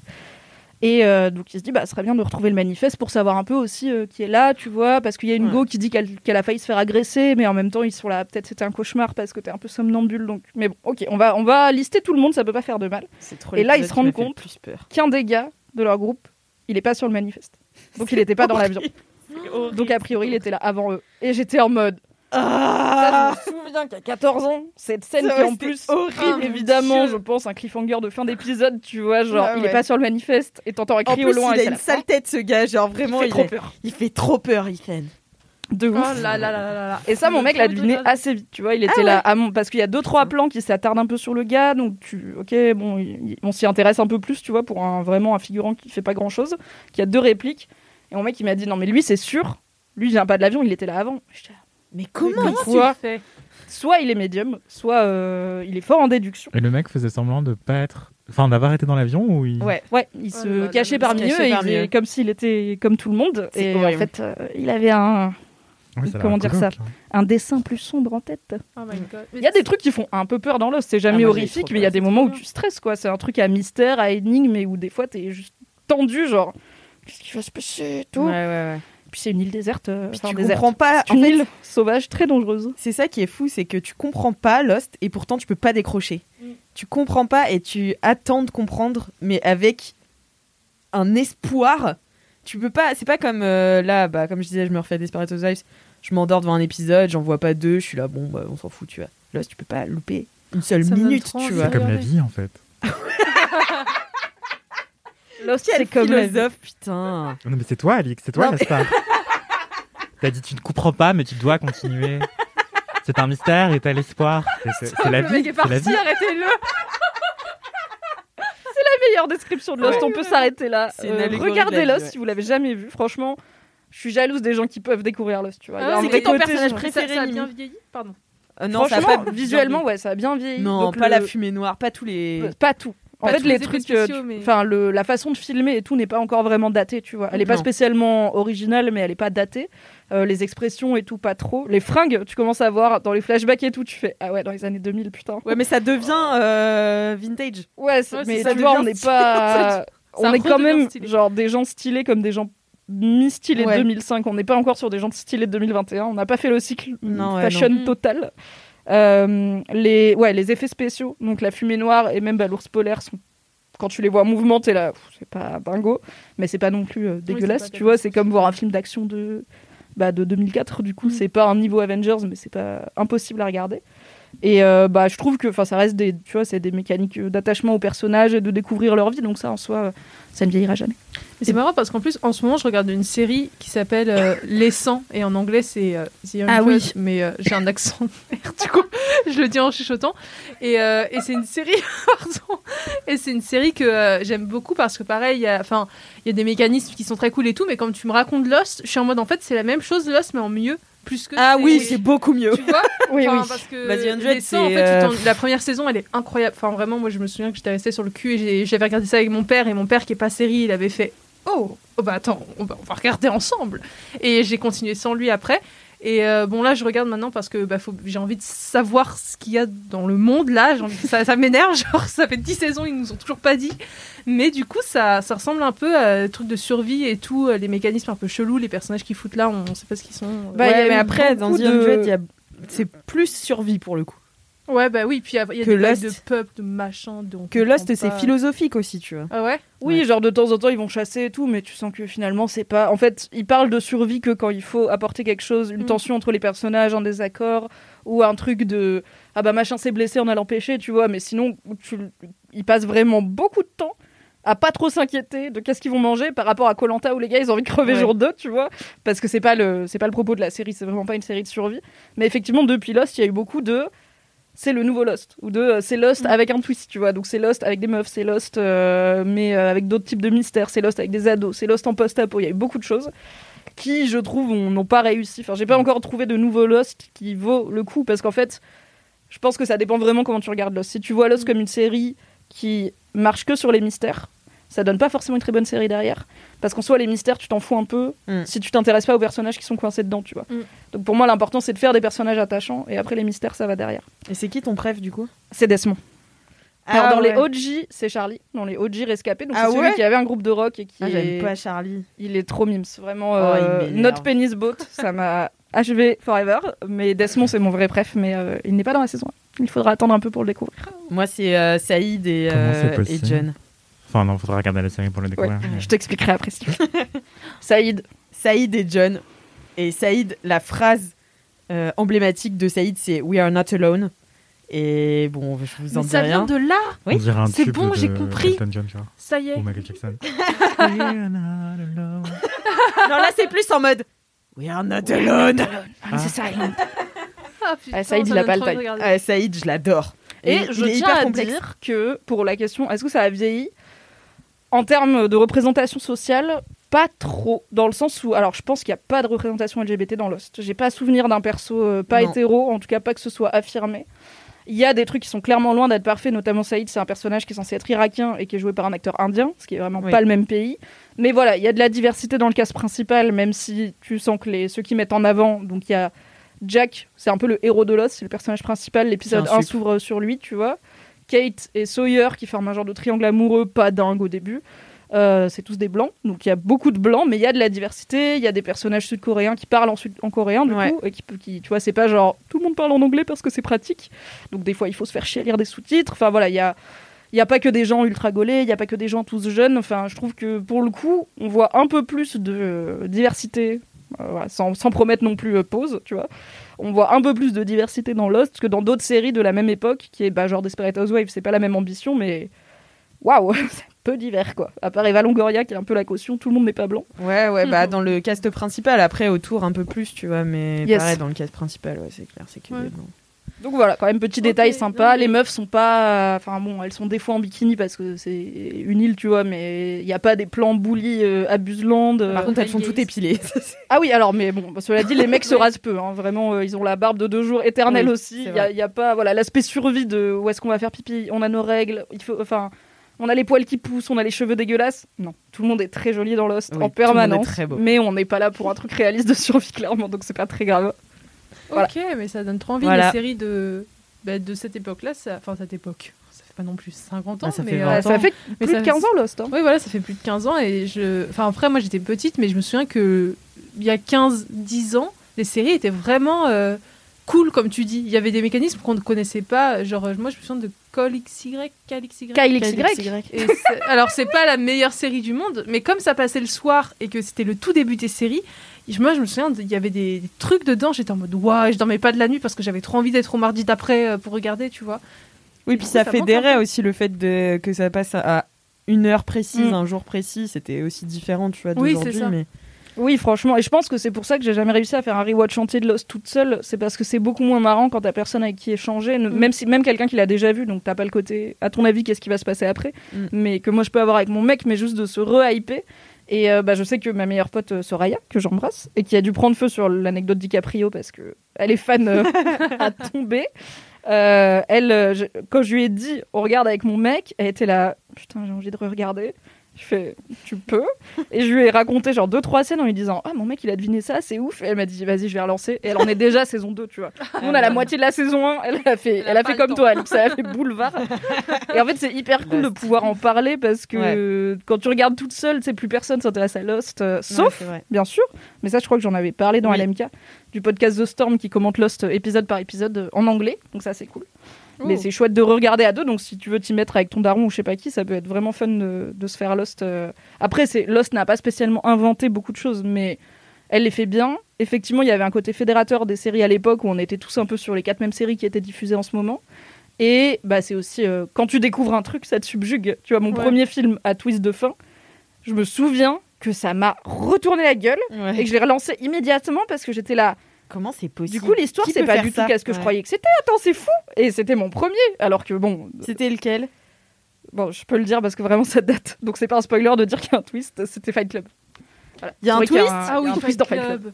et euh, donc il se dit bah ce serait bien de retrouver le manifeste pour savoir un peu aussi euh, qui est là tu vois parce qu'il y a une Ouais. go qui dit qu'elle a failli se faire agresser mais en même temps ils sont là peut-être c'était un cauchemar parce que t'es un peu somnambule donc mais bon ok on va on va lister tout le monde ça peut pas faire de mal trop Et là, ils se rendent compte. Qu'un des gars de leur groupe, il est pas sur le manifeste. Donc il était pas dans l'avion. Donc a priori, il était là avant eux. Et j'étais en mode. Ah Ça, je me souviens qu'à 14 ans, cette scène Ça, qui en plus, horrible, mon évidemment, Dieu. je pense, un cliffhanger de fin d'épisode, tu vois, genre Ouais, il est pas sur le manifeste et t'entends un En cri plus, au loin. il a une sale tête, ce gars. Genre vraiment, il fait il, trop est- peur. il fait trop peur, Ethan. De Oh ouf. là là là là là. Et ça, mon mec l'a deviné Ah assez vite, tu vois. Il était là, à mon- parce qu'il y a deux trois plans qui s'attardent un peu sur le gars, donc tu, ok, bon, il- on s'y intéresse un peu plus, tu vois, pour un vraiment un figurant qui fait pas grand chose, qui a deux répliques. Et mon mec, il m'a dit non, mais lui, c'est sûr, lui, il vient pas de l'avion, il était là avant. Mais comment Comment tu le fais Soit il est médium, soit euh, il est fort en déduction. Et le mec faisait semblant de pas être. Enfin, d'avoir été dans l'avion ou il. Ouais, ouais, il Oh se cachait parmi cachait eux et il comme s'il était comme tout le monde. Et en fait, euh, il avait un, Oui, comment dire ça hein. un dessin plus sombre en tête. Oh my god. Il y a des trucs qui font un peu peur dans Lost. C'est jamais Ah, horrifique, mais il y a des moments où tu stresses, quoi. C'est un truc à mystère, à énigme, mais où des fois t'es juste tendu, genre. Qu'est-ce qui va se passer et tout. Ouais, ouais, ouais. Puis c'est une île déserte. euh, Puis tu déserte. comprends pas. Une en fait, île sauvage très dangereuse. C'est ça qui est fou, c'est que tu comprends pas Lost et pourtant tu peux pas décrocher. Mm. Tu comprends pas et tu attends de comprendre, mais avec un espoir. Tu peux pas. C'est pas comme euh, là, bah, comme je disais, je me refais Desperate Housewives. je m'endors devant un épisode, j'en vois pas deux, je suis là, bon, bah, on s'en fout, tu vois. Lost, tu peux pas louper une seule Ça minute, tu vois. C'est comme la vie en fait. C'est comme philosophe, putain. Non mais c'est toi Alix, c'est toi la star. T'as dit tu ne comprends pas mais tu dois continuer. C'est un mystère et t'as l'espoir. C'est- C'est c'est la le vie, mec est c'est la vie. arrêtez-le. la meilleure description de Lost. Ouais. On peut s'arrêter là. C'est Euh, regardez Lost ouais. si vous l'avez jamais vu. Franchement, je suis jalouse des gens qui peuvent découvrir Lost. Tu vois. Ah, c'est qui ton personnage préféré, ça, ça a bien vieilli Pardon. Euh, non, ça a pas visuellement, ouais, ça a bien vieilli. Non, Donc pas le- la fumée noire, pas tous les. Pas tout. En fait, les trucs, mais- enfin, le, la façon de filmer et tout n'est pas encore vraiment daté, tu vois. Elle est pas spécialement originale, mais elle est pas datée. Euh, les expressions et tout, pas trop. Les fringues, tu commences à voir dans les flashbacks et tout, tu fais ah ouais, dans les années 2000, putain. Ouais, mais ça devient euh, vintage. Ouais, Ouais, mais ça tu vois, on n'est pas, on est quand même stylé. genre des gens stylés comme des gens mi-stylés Ouais. de 2005. On n'est pas encore sur des gens stylés de 2021. On n'a pas fait le cycle Non, fashion total. Euh, les, ouais, les effets spéciaux, donc la fumée noire et même bah, l'ours polaire sont quand tu les vois en mouvement, t'es là, c'est pas dingo, mais c'est pas non plus euh, dégueulasse, tu vois, c'est comme voir un film d'action de, bah, de 2004, du coup, Mm. c'est pas un niveau Avengers, mais c'est pas impossible à regarder. Et euh, bah, je trouve que enfin, ça reste des, tu vois, c'est des mécaniques euh, d'attachement aux personnages et de découvrir leur vie, donc ça en soi, euh, ça ne vieillira jamais. Mais c'est marrant parce qu'en plus, en ce moment, je regarde une série qui s'appelle euh, Les 100 et en anglais, c'est euh, The Young Ah Blood, oui. mais euh, j'ai un accent de merde, du coup, je le dis en chuchotant. Et, euh, et c'est une série, pardon, et c'est une série que euh, j'aime beaucoup parce que pareil, il y a, enfin, il y a des mécanismes qui sont très cool et tout, mais comme tu me racontes Lost, je suis en mode en fait, c'est la même chose Lost, mais en mieux, plus que. Ah oui, c'est beaucoup mieux. Tu vois Oui, Enfin, oui. Parce que les 100, en fait, tu euh, la première saison, elle est incroyable. Enfin, vraiment, moi, je me souviens que j'étais restée sur le cul et j'ai- j'avais regardé ça avec mon père. Et mon père, qui est pas série, il avait fait Oh, oh bah attends, on va, on va regarder ensemble. Et j'ai continué sans lui après. Et euh, bon, là, je regarde maintenant parce que bah, faut- j'ai envie de savoir ce qu'il y a dans le monde. Là, J'ai envie- ça, ça m'énerve. Genre, ça fait 10 saisons, ils nous ont toujours pas dit. Mais du coup, ça, ça ressemble un peu à des trucs de survie et tout, euh, les mécanismes un peu chelous, les personnages qui foutent là, on, on sait pas ce qu'ils sont. Bah, ouais, mais après, dans de- il y a- c'est plus survie pour le coup. Ouais, bah oui, puis il y a, Que des bails Lost. de pub, de machin. De, Que Lost, c'est philosophique aussi, tu vois. Ah ouais? Oui, Ouais. genre de temps en temps ils vont chasser et tout, mais tu sens que finalement c'est pas. En fait, ils parlent de survie que quand il faut apporter quelque chose, une Mm. tension entre les personnages, un désaccord, ou un truc de ah bah machin s'est blessé, on a l'empêché, tu vois. Mais sinon, tu... ils passent vraiment beaucoup de temps à pas trop s'inquiéter de qu'est-ce qu'ils vont manger par rapport à Colanta où les gars ils ont envie de crever Ouais. jour 2, tu vois. Parce que c'est pas le c'est pas le propos de la série, c'est vraiment pas une série de survie. Mais effectivement, depuis Lost, il y a eu beaucoup de c'est le nouveau Lost. Ou de euh, c'est Lost Mm. avec un twist tu vois. Donc c'est Lost avec des meufs c'est Lost euh, mais euh, avec d'autres types de mystères c'est Lost avec des ados c'est Lost en post-apo. Il y a eu beaucoup de choses qui je trouve ont- n'ont pas réussi. Enfin j'ai pas encore trouvé de nouveau Lost qui vaut le coup parce qu'en fait je pense que ça dépend vraiment comment tu regardes Lost. Si tu vois Lost Mm. comme une série qui marche que sur les mystères ça donne pas forcément une très bonne série derrière parce qu'en soi les mystères tu t'en fous un peu Mm. si tu t'intéresses pas aux personnages qui sont coincés dedans tu vois Mm. donc pour moi l'important c'est de faire des personnages attachants et après les mystères ça va derrière Et c'est qui ton préf du coup? C'est Desmond. Alors Ah dans ouais. les OG, c'est Charlie. Dans les OG rescapés, donc Ah c'est celui ouais qui avait un groupe de rock et qui Ah, est... j'aime pas Charlie. il est trop mimes, vraiment Oh, euh, il m'énerve. not penis boat, ça m'a achevé forever. Mais Desmond c'est mon vrai préf, mais euh, il n'est pas dans la saison. 1. Il faudra attendre un peu pour le découvrir. Moi, c'est euh, Saïd et, euh, et John. Enfin non, faudra regarder la série pour le découvrir. mais- Je t'expliquerai après. si tu veux. Saïd, Saïd et John. Et Saïd, la phrase euh, emblématique de Saïd, c'est We are not alone. Et bon, je vous en dis ça vient de là Oui, c'est bon, j'ai compris. Elton John, tu vois, Ça y est. ou Michael Jackson. We're not alone. Non, là, c'est plus en mode We are not alone. Ah. c'est Silent. Ah, putain, Ah, Saïd, il a pas le regarder. Ah, Saïd, je l'adore. Et je tiens à complexe. dire que pour la question, est-ce que ça a vieilli? En termes de représentation sociale, pas trop. Dans le sens où, alors je pense qu'il n'y a pas de représentation LGBT dans Lost. J'ai pas souvenir d'un perso euh, pas Non. hétéro, en tout cas pas que ce soit affirmé. Il y a des trucs qui sont clairement loin d'être parfaits, notamment Saïd, c'est un personnage qui est censé être irakien et qui est joué par un acteur indien, ce qui est vraiment Oui. pas le même pays. Mais voilà, il y a de la diversité dans le cast principal, même si tu sens que les, ceux qui mettent en avant, donc il y a Jack, c'est un peu le héros de Lost, c'est le personnage principal, l'épisode C'est un 1 sucre. s'ouvre sur lui, tu vois. Kate et Sawyer qui forment un genre de triangle amoureux, pas dingue au début. Euh, c'est tous des blancs, donc il y a beaucoup de blancs, mais il y a de la diversité. Il y a des personnages sud-coréens qui parlent en, sud- en coréen, du Ouais. coup, et qui, qui, tu vois, c'est pas genre tout le monde parle en anglais parce que c'est pratique. Donc des fois, il faut se faire chier à lire des sous-titres. Enfin voilà, il y a, il y a pas que des gens ultra gaulés, il y a pas que des gens tous jeunes. Enfin, je trouve que pour le coup, on voit un peu plus de euh, diversité euh, voilà, sans, sans promettre non plus euh, pause, tu vois. On voit un peu plus de diversité dans Lost que dans d'autres séries de la même époque, qui est bah, genre Desperate Housewives, c'est pas la même ambition, mais waouh, c'est peu divers quoi. À part Eva Longoria qui est un peu la caution, tout le monde n'est pas blanc. Ouais, ouais, bah dans le cast principal, après autour un peu plus, tu vois, mais Yes. pareil, dans le cast principal, ouais, c'est clair, c'est que Ouais. des blancs. Donc voilà, quand même petit détail sympa. Les meufs sont pas, enfin bon, elles sont des fois en bikini parce que c'est une île, tu vois, mais il y a pas des plans bully euh, abuseland. euh. Par contre, elles sont toutes épilées. Ah oui, alors mais bon, bah, cela dit, les mecs se rasent peu. hein. Vraiment, euh, ils ont la barbe de deux jours éternelle Oui, aussi. Il y a, pas, voilà, l'aspect survie de où est-ce qu'on va faire pipi. On a nos règles. Il faut, enfin. On a les poils qui poussent, on a les cheveux dégueulasses. Non, tout le monde est très joli dans Lost Oui, en tout le monde est permanence. très beau. Mais on n'est pas là pour un truc réaliste de survie clairement, donc c'est pas très grave. Voilà. Ok, mais ça donne trop envie Voilà. les séries de, bah, de cette époque-là. ça- Enfin, cette époque. Ça fait pas non plus 50 ans. Ah, ça mais, fait euh, 20 Ouais, ça ans. fait mais plus ça- de 15 ans Lost. hein. Oui, voilà, ça fait plus de 15 ans. Et je... Enfin, après, moi, j'étais petite, mais je me souviens que il y a 15-10 ans, les séries étaient vraiment euh, cool, comme tu dis. Il y avait des mécanismes qu'on ne connaissait pas. Genre, euh, moi, je me souviens de Call XY, Cal XY. Et c'est- alors, c'est pas la meilleure série du monde, mais comme ça passait le soir et que c'était le tout début des séries, je- moi, je me souviens, il y avait des, des trucs dedans. J'étais en mode, waouh, et je dormais pas de la nuit parce que j'avais trop envie d'être au mardi d'après euh, pour regarder, tu vois. Oui, puis coup, ça ça fédérait aussi le fait de, que ça passe à une heure précise, Mm. un jour précis. C'était aussi différent, tu vois, Oui, d'aujourd'hui. c'est ça. Mais... Oui, franchement, et je pense que c'est pour ça que j'ai jamais réussi à faire un rewatch entier de Lost toute seule. C'est parce que c'est beaucoup moins marrant quand t'as personne avec qui échanger, Mm. même si même quelqu'un qui l'a déjà vu, donc t'as pas le côté. À ton avis, qu'est-ce qui va se passer après Mm. Mais que moi je peux avoir avec mon mec, mais juste de se re-hyper. Et euh, bah, je sais que ma meilleure pote euh, Soraya, que j'embrasse, et qui a dû prendre feu sur l'anecdote DiCaprio parce que elle est fan euh, à tomber. Elle, je- quand je lui ai dit, on regarde avec mon mec, elle était là, putain, j'ai envie de regarder. Je fais, tu peux Et je lui ai raconté genre deux trois scènes en lui disant, ah mon mec il a deviné ça, c'est ouf. Et elle m'a dit, vas-y, je vais relancer. Et elle en est déjà saison 2, tu vois. Nous, on a la moitié de la saison 1, elle a fait, Elle a elle a pas fait comme temps. toi, elle a fait boulevard. Et en fait, c'est hyper cool de pouvoir en parler parce que quand tu regardes toute seule, tu sais, plus personne s'intéresse à Lost, euh, sauf Ouais, c'est bien sûr. Mais ça, je crois que j'en avais parlé dans Oui. LMK, du podcast The Storm qui commente Lost euh, épisode par épisode euh, en anglais. Donc ça, c'est cool. Mais Oh. c'est chouette de regarder à deux. Donc si tu veux t'y mettre avec ton daron ou je sais pas qui, ça peut être vraiment fun de, de se faire Lost. euh. Après, c'est Lost n'a pas spécialement inventé beaucoup de choses, mais elle les fait bien. Effectivement, il y avait un côté fédérateur des séries à l'époque où on était tous un peu sur les quatre mêmes séries qui étaient diffusées en ce moment. Et bah, c'est aussi euh, quand tu découvres un truc, ça te subjugue. Tu vois, mon Ouais. premier film à twist de fin, je me souviens que ça m'a retourné la gueule Ouais. et que je l'ai relancé immédiatement parce que j'étais là. Comment c'est possible Du coup, l'histoire, Qui c'est peut pas faire du tout ça qu'est-ce que je croyais que c'était. Attends, c'est fou. Et c'était mon premier. Alors que bon, C'était lequel? bon, je peux le dire parce que vraiment ça date. Donc c'est pas un spoiler de dire qu'il y a un twist. C'était Fight Club. Voilà. Il y a un twist Ah il y a oui, un twist dans Fight Club.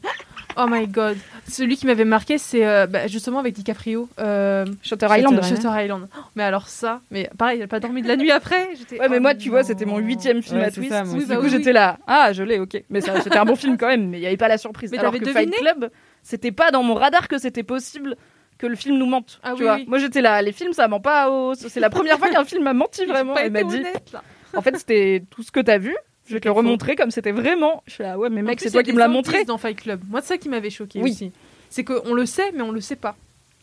Oh my god. Celui qui m'avait marqué, c'est euh, bah, justement avec DiCaprio. Euh, Shutter Island. Shutter Island. Oh, Mais alors ça, mais pareil, il a pas dormi de la nuit après. J'étais, Ouais, mais oh moi, tu vois, c'était mon huitième film Ouais, à twist. ça, moi du aussi. coup, Bah oui, j'étais là. Ah, je l'ai, ok. Mais c'était un bon film quand même, mais il n'y avait pas la surprise. Mais Alors que Fight deviné Club, c'était pas dans mon radar que c'était possible que le film nous mente. Ah tu oui, vois. oui. Moi, j'étais là. Les films, ça ment pas. au- C'est la première fois qu'un film m'a menti vraiment. pas Il m'a dit. En fait, c'était tout ce que t'as vu. Je vais te le remontrer comme c'était vraiment. Je suis là, ouais, mais mec, c'est toi a qui me l'as montré. dans Fight Club. Moi, c'est ça qui m'avait choqué Oui. aussi. C'est qu'on le sait, mais on le sait pas.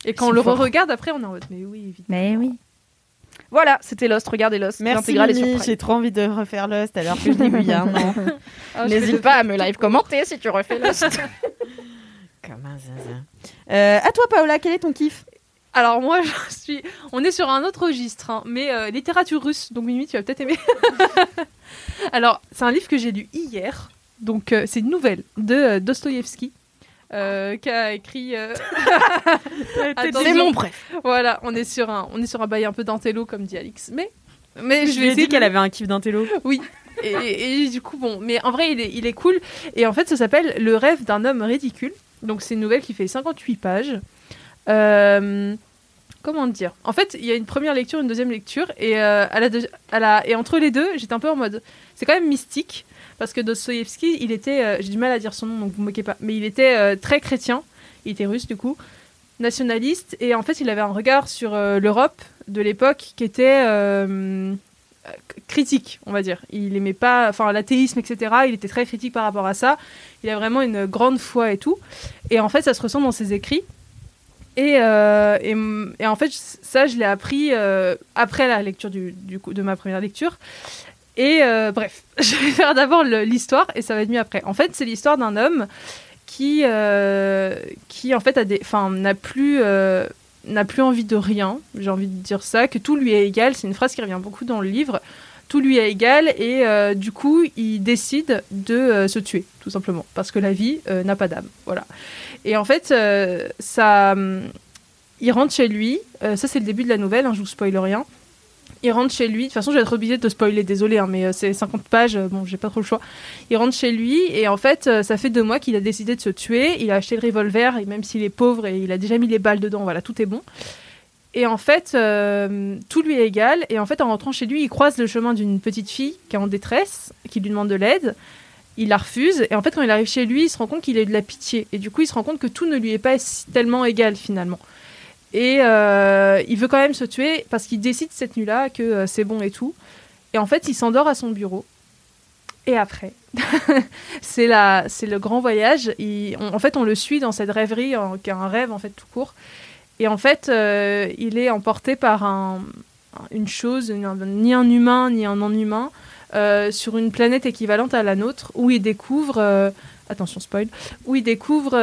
Et quand on le forts. regarde après, on est en mode, mais oui, évidemment. Mais oui. Voilà, c'était Lost. Regardez Lost. Merci, j'ai trop envie de refaire Lost alors que je l'ai vu il y a un an. Ah, N'hésite pas à me live commenter si tu refais Lost. Zinzin. Euh, à toi, Paola, quel est ton kiff? Alors moi, je suis. On est sur un autre registre, hein, mais euh, littérature russe. Donc Mimi, tu vas peut-être aimer. Alors, c'est un livre que j'ai lu hier. Donc, euh, c'est une nouvelle de euh, Dostoïevski. qui a écrit. C'est mon préf. Voilà, on est sur un, on est sur un bail un peu d'intello comme dit Alix, mais mais Je je lui ai dit qu'elle avait un kiff d'intello. et, et- et du coup bon, mais en vrai il est, il est cool et en fait ça s'appelle Le rêve d'un homme ridicule. Donc c'est une nouvelle qui fait 58 pages. Euh, comment dire? En fait, il y a une première lecture, une deuxième lecture et euh, et entre les deux, j'étais un peu en mode c'est quand même mystique parce que Dostoïevski, il était euh, j'ai du mal à dire son nom donc vous moquez pas, mais il était très chrétien, il était russe du coup, nationaliste et en fait, il avait un regard sur l'Europe de l'époque qui était critique, on va dire. Il aimait pas, enfin l'athéisme, etc. Il était très critique par rapport à ça. Il a vraiment une grande foi et tout. Et en fait, ça se ressent dans ses écrits. Et, euh, et, en fait, ça, je l'ai appris euh, après la lecture du, du coup, de ma première lecture. Et euh, bref, je vais faire d'abord l'histoire et ça va être mieux après. En fait, c'est l'histoire d'un homme qui, euh, qui en fait a des, n'a plus, euh, n'a plus envie de rien. J'ai envie de dire ça, que tout lui est égal. C'est une phrase qui revient beaucoup dans le livre. Tout lui est égal et euh, du coup, il décide de euh, se tuer, tout simplement, parce que la vie euh, n'a pas d'âme. Voilà. Et en fait, ça, hum, il rentre chez lui. ça, c'est le début de la nouvelle. Hein, je vous spoil rien. Il rentre chez lui. De toute façon, je vais être obligée de te spoiler, désolé, hein, mais euh, c'est 50 pages. euh, bon, j'ai pas trop le choix. Il rentre chez lui et en fait, euh, ça fait deux mois qu'il a décidé de se tuer. Il a acheté le revolver et même s'il est pauvre et il a déjà mis les balles dedans, voilà, tout est bon. Et en fait, tout lui est égal. Et en fait, en rentrant chez lui, il croise le chemin d'une petite fille qui est en détresse, qui lui demande de l'aide. Il la refuse. Et en fait, quand il arrive chez lui, il se rend compte qu'il a eu de la pitié. Et du coup, il se rend compte que tout ne lui est pas tellement égal finalement. Et euh, il veut quand même se tuer parce qu'il décide cette nuit-là que euh, c'est bon et tout. Et en fait, il s'endort à son bureau. Et après, c'est la, c'est le grand voyage. En fait, on le suit dans cette rêverie, qui est un rêve en fait tout court. Et en fait, euh, il est emporté par un, une chose, ni un humain ni un non-humain, sur une planète équivalente à la nôtre, où il découvre, attention spoil, où il découvre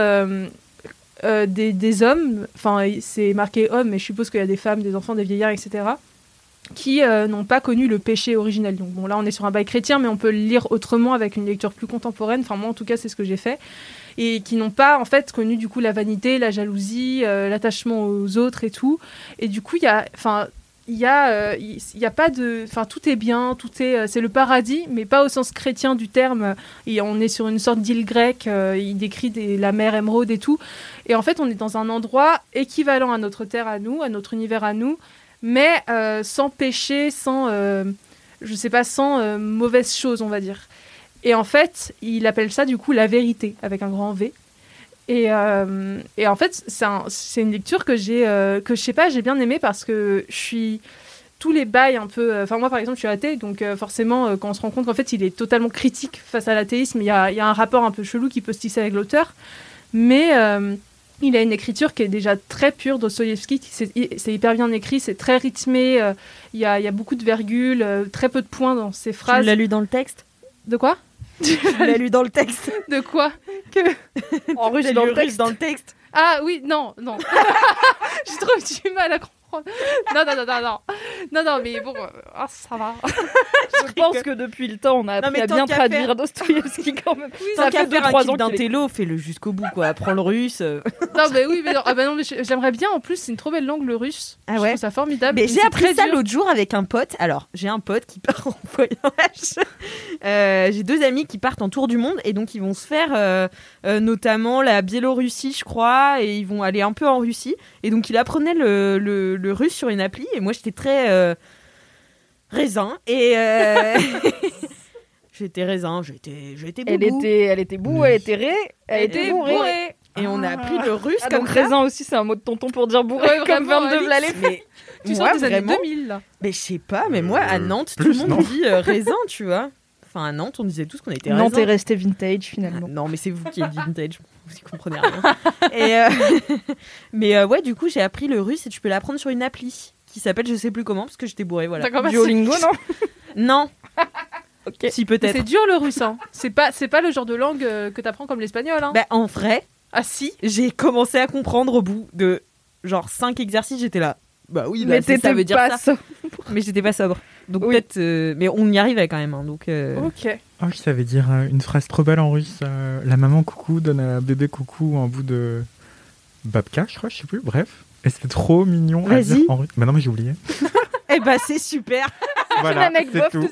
euh, des, des hommes, enfin c'est marqué hommes, mais je suppose qu'il y a des femmes, des enfants, des vieillards, etc., qui euh, n'ont pas connu le péché originel. Donc bon, là on est sur un bail chrétien, mais on peut le lire autrement avec une lecture plus contemporaine. Enfin moi en tout cas c'est ce que j'ai fait et qui n'ont pas en fait connu du coup la vanité, la jalousie, euh, l'attachement aux autres et tout. Et du coup il y a, enfin il y a, euh, il y a pas de, enfin tout est bien, tout est, euh, c'est le paradis, mais pas au sens chrétien du terme. Et on est sur une sorte d'île grecque. euh, il décrit la mer émeraude et tout. Et en fait on est dans un endroit équivalent à notre terre à nous, à notre univers à nous, mais sans péché, sans, je sais pas, sans mauvaise chose on va dire. Et en fait, il appelle ça du coup la vérité avec un grand V. Et, euh, et en fait, c'est un- c'est une lecture que j'ai, euh, que je sais pas, j'ai bien aimé parce que je suis tous les bails un peu. euh, Enfin, moi par exemple, je suis athée, donc forcément, quand on se rend compte qu'en fait, il est totalement critique face à l'athéisme, il y a, il y a un rapport un peu chelou qui peut se tisser avec l'auteur. Mais il a une écriture qui est déjà très pure. Dostoïevski, c'est c'est hyper bien écrit, c'est très rythmé. Il y, a, y a beaucoup de virgules, très peu de points dans ses Tu phrases. l'as lu dans le texte? De quoi? Tu l'as lu dans le texte De quoi En russe J'ai dans dans le texte Ah oui, non, non. J'ai trop du mal à comprendre. Non, non, non, non, non. Non, non, mais bon, euh, ah, ça va. Je pense que depuis le temps, on a appris à bien traduire faire- Dostoïevski quand même. Ça fait faire 2-3 un ans d'un télo, fais-le jusqu'au bout, quoi. Apprends le russe. euh. Non, mais oui, mais non. Ah bah non, mais j'aimerais bien. En plus, c'est une trop belle langue, le russe. Ah Je ouais trouve ça formidable. Mais mais j'ai appris ça l'autre jour avec un pote. Alors, j'ai un pote qui part en voyage. Euh, j'ai deux amis qui partent en tour du monde et donc ils vont se faire euh, euh, notamment la Biélorussie, je crois, et ils vont aller un peu en Russie. Et donc il apprenait le, le- le russe sur une appli et moi j'étais très euh, raisin et euh, j'étais raisin, j'étais j'étais Elle était, elle était boue, elle était ré, elle était bourrée. bourrée. et on a appris le russe Ah, comme donc ça. raisin aussi, c'est un mot de tonton pour dire bourré, Ouais, comme vraiment, 22 Alix. v'là les Mais Tu moi, sens des années vraiment, 2000, là. Mais je sais pas, mais moi à Euh, Nantes, tout le monde non dit euh, raisin, tu vois. Enfin à Nantes, on disait tous qu'on était. Nantes est resté vintage finalement. Non, mais c'est vous qui êtes vintage, vous y comprenez rien. Et, euh, mais euh, ouais, du coup, j'ai appris le russe et tu peux l'apprendre sur une appli qui s'appelle je sais plus comment parce que j'étais bourrée, voilà. Duolingo, non Non. Ok. Si c'est- peut-être. C'est dur le russe, hein. C'est pas, c'est pas le genre de langue euh, que t'apprends comme l'espagnol, hein. Bah, en vrai, Ah si. j'ai commencé à comprendre au bout de genre 5 exercices, j'étais là. Bah oui, bah, Mais ça veut dire pas ça. ça. Mais j'étais pas sobre. Donc Oui. peut-être. euh, mais on y arrivait quand même. hein, donc. euh, Ok. Oh, je savais dire euh, une phrase trop belle en russe. euh, la maman coucou donne à bébé coucou un bout de babka, je crois, je sais plus. Bref. Et c'était trop mignon. à Vas-y. dire en russe. Mais non, mais j'ai oublié. Eh bah c'est super. voilà, c'est tout.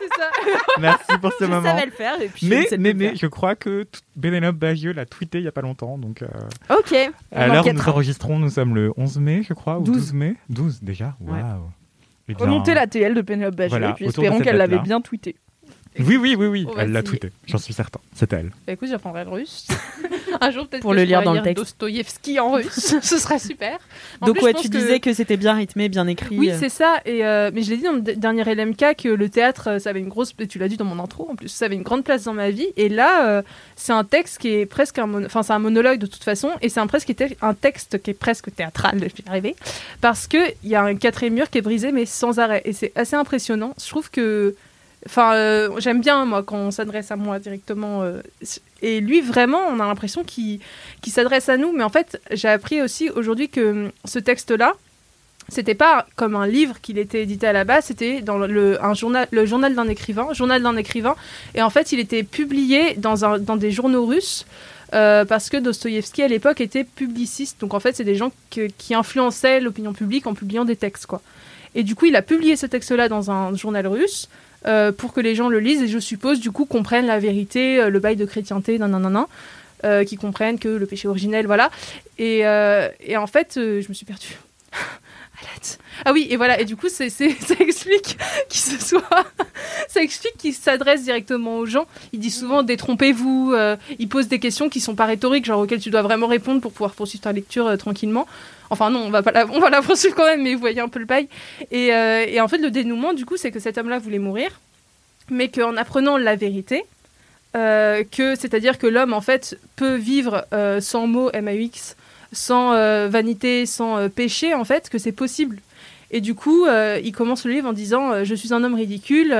C'est ça. Merci pour ce je moment. savais le faire et puis. je Mais, mais, mais, je crois que Bénélope Bagieux l'a tweeté il y a pas longtemps. Donc, euh. Ok. à l'heure où nous enregistrons, nous sommes le 11 mai, je crois, ou 12. 12 mai 12 déjà? Waouh. Ouais. Eh bien, Remonter la TL de Penelope Bagieux Voilà, et puis espérons qu'elle l'avait bien tweeté. Oui, oui, oui, oui. Elle l'a tweeté. J'en suis certain. C'était elle. Bah écoute, j'apprendrai le russe. Un jour peut-être Pour que le je lire dans le texte. Dostoïevski en russe. Ce serait super. En Donc plus, ouais, tu que- disais que c'était bien rythmé, bien écrit. Oui, c'est ça. Et euh, mais je l'ai dit dans le dernier LMK que le théâtre, euh, ça avait une grosse. Tu l'as dit dans mon intro en plus, ça avait une grande place dans ma vie. Et là, euh, c'est un texte qui est presque un, enfin c'est un monologue de toute façon, et c'est un presque qui était- un texte qui est presque théâtral. Je vais y arriver parce que il y a un quatrième mur qui est brisé, mais sans arrêt. Et c'est assez impressionnant. Je trouve que, enfin, euh, j'aime bien moi quand on s'adresse à moi directement. euh, Et lui, vraiment, on a l'impression qu'il qu'il s'adresse à nous. Mais en fait, j'ai appris aussi aujourd'hui que hum, ce texte-là, c'était pas comme un livre qu'il était édité à la base, c'était dans le, un journal, le journal d'un écrivain, journal d'un écrivain. Et en fait, il était publié dans, un, dans des journaux russes. euh, parce que Dostoïevski à l'époque était publiciste, donc en fait c'est des gens qui influençaient l'opinion publique en publiant des textes quoi. Et du coup il a publié ce texte-là dans un journal russe euh, pour que les gens le lisent et je suppose du coup comprennent la vérité, euh, le bail de chrétienté, nan nan nan, nan, euh, qui comprennent que le péché originel, voilà. Et, euh, en fait, je me suis perdue. Ah oui, et voilà, et du coup, c'est, c'est- ça explique qu'il se soit. ça explique qu'il s'adresse directement aux gens. Il dit souvent détrompez-vous, euh, il pose des questions qui sont pas rhétoriques, genre auxquelles tu dois vraiment répondre pour pouvoir poursuivre ta lecture euh, tranquillement. Enfin, non, on va, pas la, on va la poursuivre quand même, mais vous voyez un peu le bail. Et, euh, et en fait, le dénouement, du coup, c'est que cet homme-là voulait mourir, mais qu'en apprenant la vérité, euh, que c'est-à-dire que l'homme, en fait, peut vivre euh, sans mots MAX, sans euh, vanité, sans euh, péché, en fait, que c'est possible. Et du coup, euh, il commence le livre en disant Je suis un homme ridicule,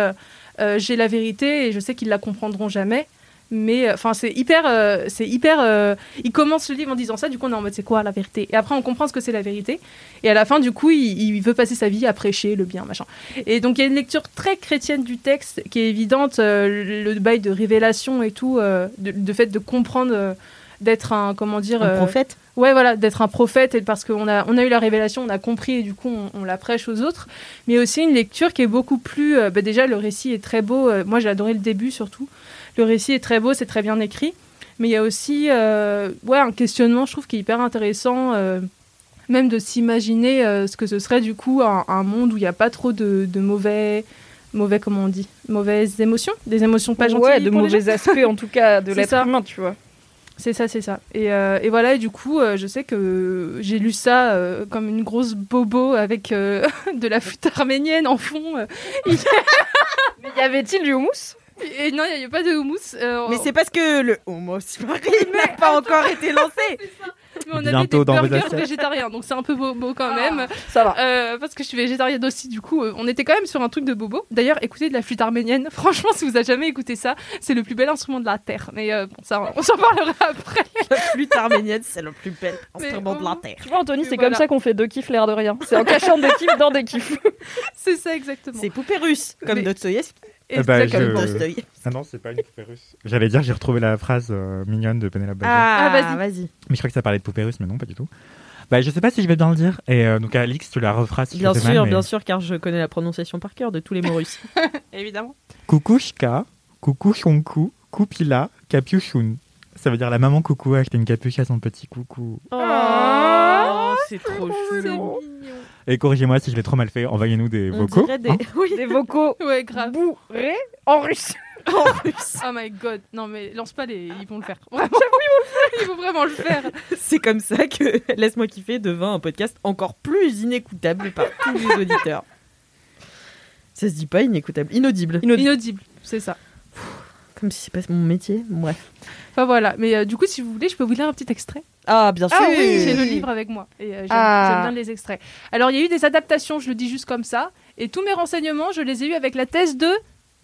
j'ai la vérité et je sais qu'ils la comprendront jamais. Mais enfin, c'est hyper, c'est hyper. il commence le livre en disant ça. Du coup, on est en mode c'est quoi la vérité? Et après, on comprend ce que c'est la vérité. Et à la fin, du coup, il, il veut passer sa vie à prêcher le bien, machin. Et donc, il y a une lecture très chrétienne du texte qui est évidente. le, bail de révélation et tout, de, de fait de comprendre, d'être un comment dire, Un prophète? Ouais, voilà, d'être un prophète et parce qu'on a, on a eu la révélation, on a compris et du coup on, on la prêche aux autres. Mais aussi une lecture qui est beaucoup plus. euh, bah, déjà, le récit est très beau. euh, moi, j'ai adoré le début surtout. Le récit est très beau, c'est très bien écrit. Mais il y a aussi euh, ouais, un questionnement, je trouve, qui est hyper intéressant. même de s'imaginer ce que ce serait du coup un, un monde où il n'y a pas trop de, de mauvais. Mauvais, comment on dit Mauvaises émotions Des émotions pas gentilles ouais, de mauvais aspects en tout cas de l'être humain, tu vois. C'est ça, c'est ça. Et, euh, et voilà, et du coup, euh, je sais que j'ai lu ça euh, comme une grosse bobo avec euh, de la flûte arménienne en fond. euh. Mais y avait-il du houmous? Et non, il n'y a pas de houmous. euh, Mais c'est parce que le homo n'a pas encore été lancé. mais on avait Bientôt des burgers végétariens, donc c'est un peu bobo quand même. Ça va. Euh, parce que je suis végétarienne aussi, du coup, euh, on était quand même sur un truc de bobo. D'ailleurs, écoutez de la flûte arménienne. Franchement, si vous avez jamais écouté ça, c'est le plus bel instrument de la terre. Mais euh, bon, ça, on s'en parlera après. La flûte arménienne, c'est le plus bel instrument de la terre. Tu vois, Anthony, c'est voilà. comme ça qu'on fait deux kiffs l'air de rien. C'est en cachant des kiffs dans des kiffs. C'est ça exactement. C'est poupée russe, comme Mais- Dostoïevski. Eh ben, Exactement. je-. Ah non, c'est pas une poupée russe. J'allais dire, j'ai retrouvé la phrase euh, mignonne de Penelope. Ah, Ah, vas-y. vas-y. Mais je crois que ça parlait de poupée russe, mais non, pas du tout. Bah, je sais pas si je vais bien le dire. Et euh, donc, Alix, tu la referas si Bien sûr, mal, mais- bien sûr, car je connais la prononciation par cœur de tous les mots russes. Évidemment. Kukushka, kukushonku, kupila, capuchun. Ça veut dire la maman coucou a acheté une capuche à son petit coucou. Oh, c'est trop C'est chou. Et corrigez-moi si je l'ai trop mal fait, envoyez-nous des vocaux. des... hein. Oui, Des vocaux Ouais, grave. bourrés en russe. en russe. Oh my god, non mais lance pas les. Ils vont le faire. Vraiment, ils vont le faire. Ils vont vraiment le faire. C'est comme ça que Laisse-moi kiffer devint un podcast encore plus inécoutable par tous les auditeurs. Ça se dit pas inécoutable, inaudible. Inaudible, c'est ça. Comme si c'est pas mon métier. Bref. Enfin voilà, mais euh, du coup, si vous voulez, je peux vous lire un petit extrait. Ah, bien sûr. Ah oui, j'ai le livre avec moi et euh, j'aime Ah. j'aime bien les extraits. Alors, il y a eu des adaptations, je le dis juste comme ça, et tous mes renseignements, je les ai eus avec la thèse de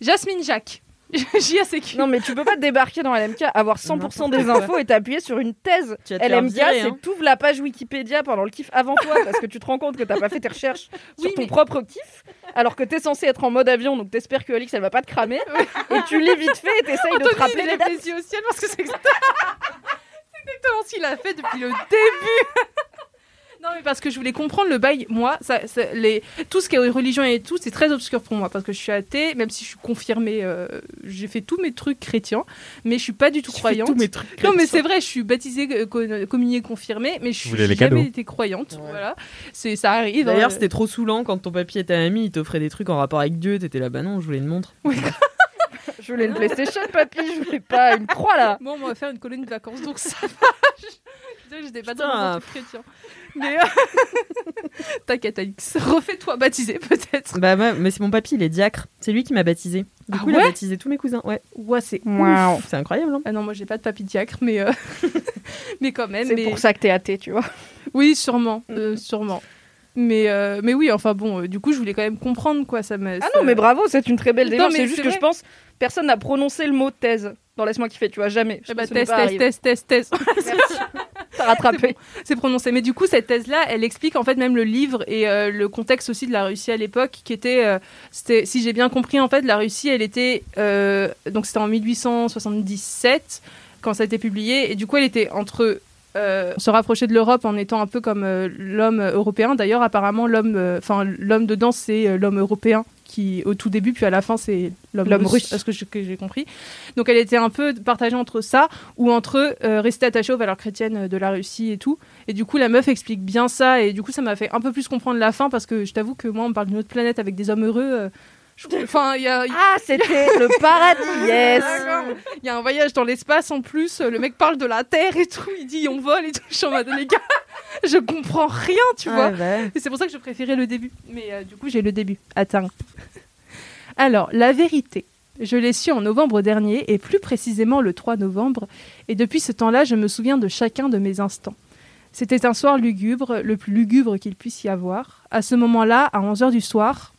Jasmine Jacques. JACQ. Non, mais tu peux pas débarquer dans LMK, avoir 100% des infos et t'appuyer sur une thèse. Te LMK, hein. c'est t'ouvres la page Wikipédia pendant le kiff avant toi parce que tu te rends compte que t'as pas fait tes recherches sur Oui, ton mais- propre kiff alors que t'es censé être en mode avion donc t'espères que Alix elle va pas te cramer et tu lis vite fait et t'essayes de te rappeler les dates. les yeux au ciel parce que c'est exactement... c'est exactement ce qu'il a fait depuis le début. non, mais parce que je voulais comprendre le bail. Moi, ça, ça- les... tout ce qui est religion et tout, c'est très obscur pour moi parce que je suis athée, même si je suis confirmée. euh, J'ai fait tous mes trucs chrétiens, mais je suis pas du tout Je fais croyante. tous mes trucs Non, mais chrétiens. c'est vrai, je suis baptisée, euh, co- communiée, confirmée, mais je suis voulez les j'ai jamais cadeaux été croyante. Ouais. Voilà, c'est ça arrive. D'ailleurs, euh, c'était trop saoulant quand ton papy était ami, il t'offrait des trucs en rapport avec Dieu, t'étais là, bah non, je voulais une montre. Je voulais une PlayStation papy, je voulais pas une croix là. Bon, on va faire une colonie de vacances, donc ça va. Je j'étais pas dans chrétien. Mais euh, t'inquiète, Alix. Refais-toi baptiser, peut-être. Bah, ouais, mais c'est mon papy, il est diacre. C'est lui qui m'a baptisé. Du Ah coup, il a baptisé tous mes cousins. Ouais, Ouais, c'est. Waouh. c'est incroyable. Hein Ah non, moi j'ai pas de papy diacre, mais, euh, mais quand même. C'est mais... pour ça que t'es athée, tu vois. Oui, sûrement. euh, sûrement. Mais, euh, mais oui, enfin bon, euh, du coup, je voulais quand même comprendre quoi. Ça me, Ah non, mais bravo, c'est une très belle Non, démarche. mais C'est juste que je pense personne n'a prononcé le mot thèse. dans Laisse-moi kiffer, tu vois, jamais. Je Eh bah, arrivé. test, test, test. Merci. T'as rattrapé. c'est prononcé. Mais du coup, cette thèse-là, elle explique en fait même le livre et euh, le contexte aussi de la Russie à l'époque, qui était, euh, c'était, si j'ai bien compris, en fait, la Russie, elle était, euh, donc c'était en 1877 quand ça a été publié, et du coup, elle était entre euh, se rapprocher de l'Europe en étant un peu comme euh, l'homme européen. D'ailleurs, apparemment, l'homme, euh, enfin, l'homme dedans, c'est euh, l'homme européen qui, au tout début, puis à la fin, c'est l'homme russe, russe. à ce que j'ai compris? Donc, elle était un peu partagée entre ça ou entre euh, rester attachée aux valeurs chrétiennes de la Russie et tout. Et du coup, la meuf explique bien ça. Et du coup, ça m'a fait un peu plus comprendre la fin parce que je t'avoue que moi, on me parle d'une autre planète avec des hommes heureux. Euh, Enfin, il y a, Ah, c'était le paradis, yes. Il y a un voyage dans l'espace en plus. Le mec parle de la Terre et tout. Il dit on vole et tout. Je suis en mode les gars, je comprends rien, tu vois. Bah. Et c'est pour ça que je préférais le début. Mais euh, du coup, j'ai le début. Attends. Alors, la vérité. Je l'ai su en novembre dernier, et plus précisément le 3 novembre, et depuis ce temps-là, je me souviens de chacun de mes instants. C'était un soir lugubre, le plus lugubre qu'il puisse y avoir. À ce moment-là, à 11h du soir,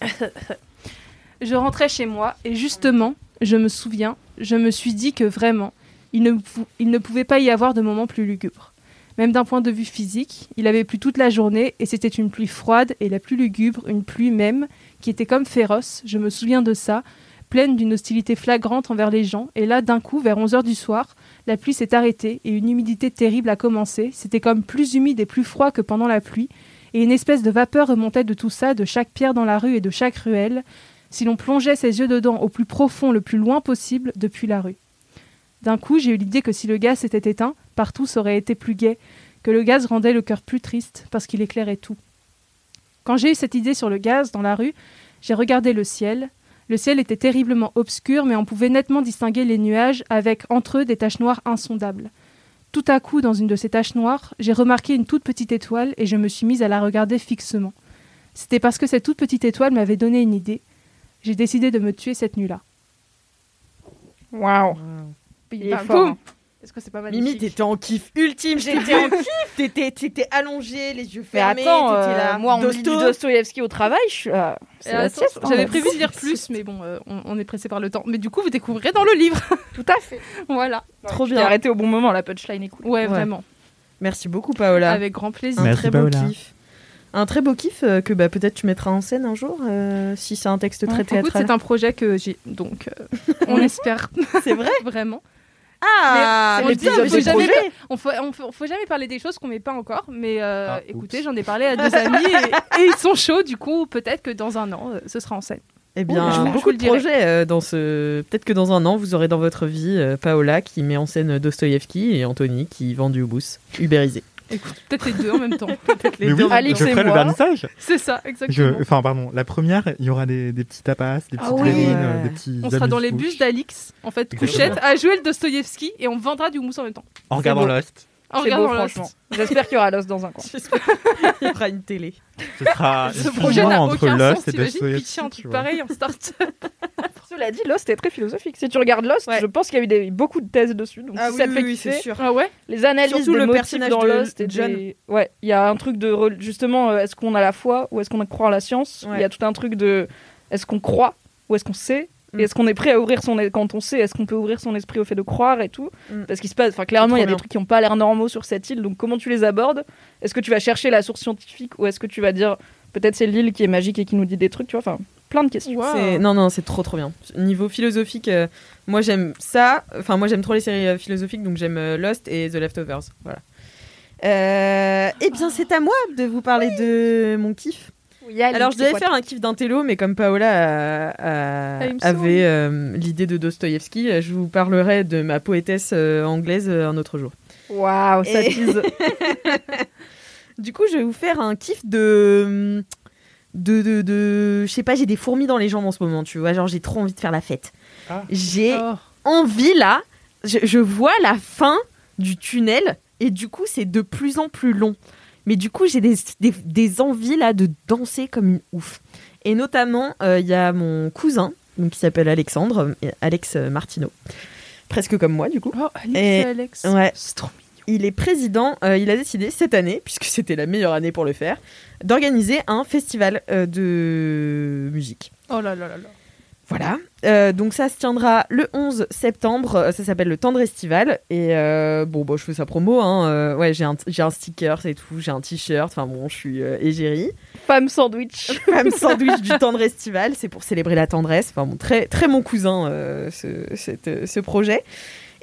je rentrais chez moi, et justement, je me souviens, je me suis dit que vraiment, il ne, pouvait pas y avoir de moment plus lugubre. Même d'un point de vue physique, il avait plu toute la journée et c'était une pluie froide et la plus lugubre, une pluie même, qui était comme féroce, je me souviens de ça, pleine d'une hostilité flagrante envers les gens. Et là, d'un coup, vers 11h du soir, la pluie s'est arrêtée et une humidité terrible a commencé. C'était comme plus humide et plus froid que pendant la pluie. Et une espèce de vapeur remontait de tout ça, de chaque pierre dans la rue et de chaque ruelle, si l'on plongeait ses yeux dedans au plus profond, le plus loin possible, depuis la rue. D'un coup, j'ai eu l'idée que si le gaz s'était éteint, partout ça aurait été plus gai, que le gaz rendait le cœur plus triste parce qu'il éclairait tout. Quand j'ai eu cette idée sur le gaz dans la rue, j'ai regardé le ciel. Le ciel était terriblement obscur, mais on pouvait nettement distinguer les nuages avec entre eux des taches noires insondables. Tout à coup, dans une de ces taches noires, j'ai remarqué une toute petite étoile et je me suis mise à la regarder fixement. C'était parce que cette toute petite étoile m'avait donné une idée. J'ai décidé de me tuer cette nuit-là. Waouh Il est fort. Est-ce que c'est pas magnifique Mimi, t'étais en kiff ultime. J'étais en kiff. T'étais, t'étais allongée, les yeux Mais fermés. attends, t'étais euh, là. moi on me lit du Dosto. Dostoïevski au travail, je suis là. C'est Et la attends, sieste, hein, J'avais prévu de lire plus, mais bon, euh, on, on est pressé par le temps. Mais du coup, vous découvrirez dans le livre. Tout à fait. voilà. Trop J'ai bien. arrêté au bon moment, la punchline est cool. Ouais, vraiment. Merci beaucoup, Paola. Avec grand plaisir. un Merci, très beau Paola. kiff. Un très beau kiff euh, que bah, peut-être tu mettras en scène un jour, euh, si c'est un texte très Écoute, théâtral. c'est un projet que j'ai, donc euh, on espère C'est vrai vraiment. Ah, Mais mais on faut jamais. On faut, on faut, faut jamais parler des choses qu'on met pas encore, mais euh, Ah, écoutez, j'en ai parlé à deux amis et, et ils sont chauds, du coup, peut-être que dans un an, euh, ce sera en scène. Eh bien, je vous- je beaucoup de projets euh, dans ce. Peut-être que dans un an, vous aurez dans votre vie euh, Paola qui met en scène Dostoïevski et Anthony qui vend du houmous ubérisé. Écoute, peut-être les deux en même temps. Peut-être les Mais deux. oui, Alix je et ferai le vernissage. C'est ça, Je, exactement. enfin, pardon, la première, il y aura des, des petits tapas, des petites Ah oui. verrines, Ouais. des petits. On sera dans les bus d'Alix, en fait, couchette, à jouer le Dostoïevski et on vendra du houmous en même temps. En regardant. Lost. En C'est beau, regardant Lost. franchement. J'espère qu'il y aura l'os dans un coin. Il y aura une télé. Ce sera Ce projet n'a entre aucun Lost sens, et t'imagines pitcher un truc pareil en start. Cela dit, Lost est très philosophique. Si tu regardes Lost, Ouais. je pense qu'il y a eu des- beaucoup de thèses dessus. Donc Ah si oui, ça te fait oui, kiffer, c'est sûr. Ah ouais? les analyses Surtout des le motifs personnage dans de Lost et John. des- ouais il y a un truc de justement euh, est-ce qu'on a la foi ou est-ce qu'on croit en la science? Il Ouais. y a tout un truc de est-ce qu'on croit ou est-ce qu'on sait? Mm. et est-ce qu'on est prêt à ouvrir son quand on sait est-ce qu'on peut ouvrir son esprit au fait de croire et tout Mm. parce qu'il se passe enfin clairement il y a des trucs qui n'ont pas l'air normaux sur cette île donc comment tu les abordes? Est-ce que tu vas chercher la source scientifique ou est-ce que tu vas dire peut-être c'est l'île qui est magique et qui nous dit des trucs tu vois enfin plein de questions Non, non, c'est trop trop bien. Niveau philosophique, euh, moi j'aime ça. Enfin, moi j'aime trop les séries euh, philosophiques, donc j'aime euh, Lost et The Leftovers. Voilà. Euh, eh bien, c'est à moi de vous parler de mon kiff. Alors, je devais faire un kiff d'un télo, mais comme Paola a- a- Ah, avait euh, l'idée de Dostoïevski, je vous parlerai de ma poétesse euh, anglaise euh, un autre jour. waouh ça Et- Du coup, je vais vous faire un kiff de. De, de, de- je sais pas, j'ai des fourmis dans les jambes en ce moment, tu vois. Genre, j'ai trop envie de faire la fête. Ah. J'ai Oh. envie là, je, je vois la fin du tunnel et du coup, c'est de plus en plus long. Mais du coup, j'ai des, des, des envies là de danser comme une ouf. Et notamment, euh, il y a mon cousin, donc, qui s'appelle Alexandre, euh, Alex euh, Martineau. Presque comme moi, du coup. Oh, Alex, Et- Alex. ouais. C'est trop mignon. Il est président, euh, il a décidé cette année, puisque c'était la meilleure année pour le faire, d'organiser un festival euh, de musique. Oh là là là là. Voilà. Euh, donc ça se tiendra le 11 septembre. Euh, Ça s'appelle le Tendre Estival. Et euh, bon, bon, je fais sa promo. Hein. Euh, ouais, j'ai un, j'ai un sticker, c'est tout. J'ai un t-shirt. Enfin bon, je suis égérie. Femme sandwich. Femme sandwich du Tendre Estival. C'est pour célébrer la tendresse. Enfin bon, très, très mon cousin, ce, cette, ce projet.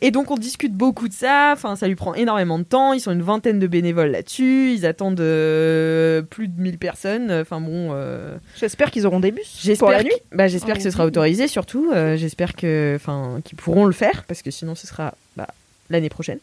Et donc on discute beaucoup de ça. Enfin, ça lui prend énormément de temps. Ils sont une vingtaine de bénévoles là-dessus. Ils attendent euh, plus de 1000 personnes. Enfin bon. euh, J'espère qu'ils auront des bus J'espère pour la nuit. bah, j'espère Oh, que ce sera oui. autorisé surtout. Euh, j'espère que, enfin, qu'ils pourront le faire parce que sinon ce sera bah, l'année prochaine.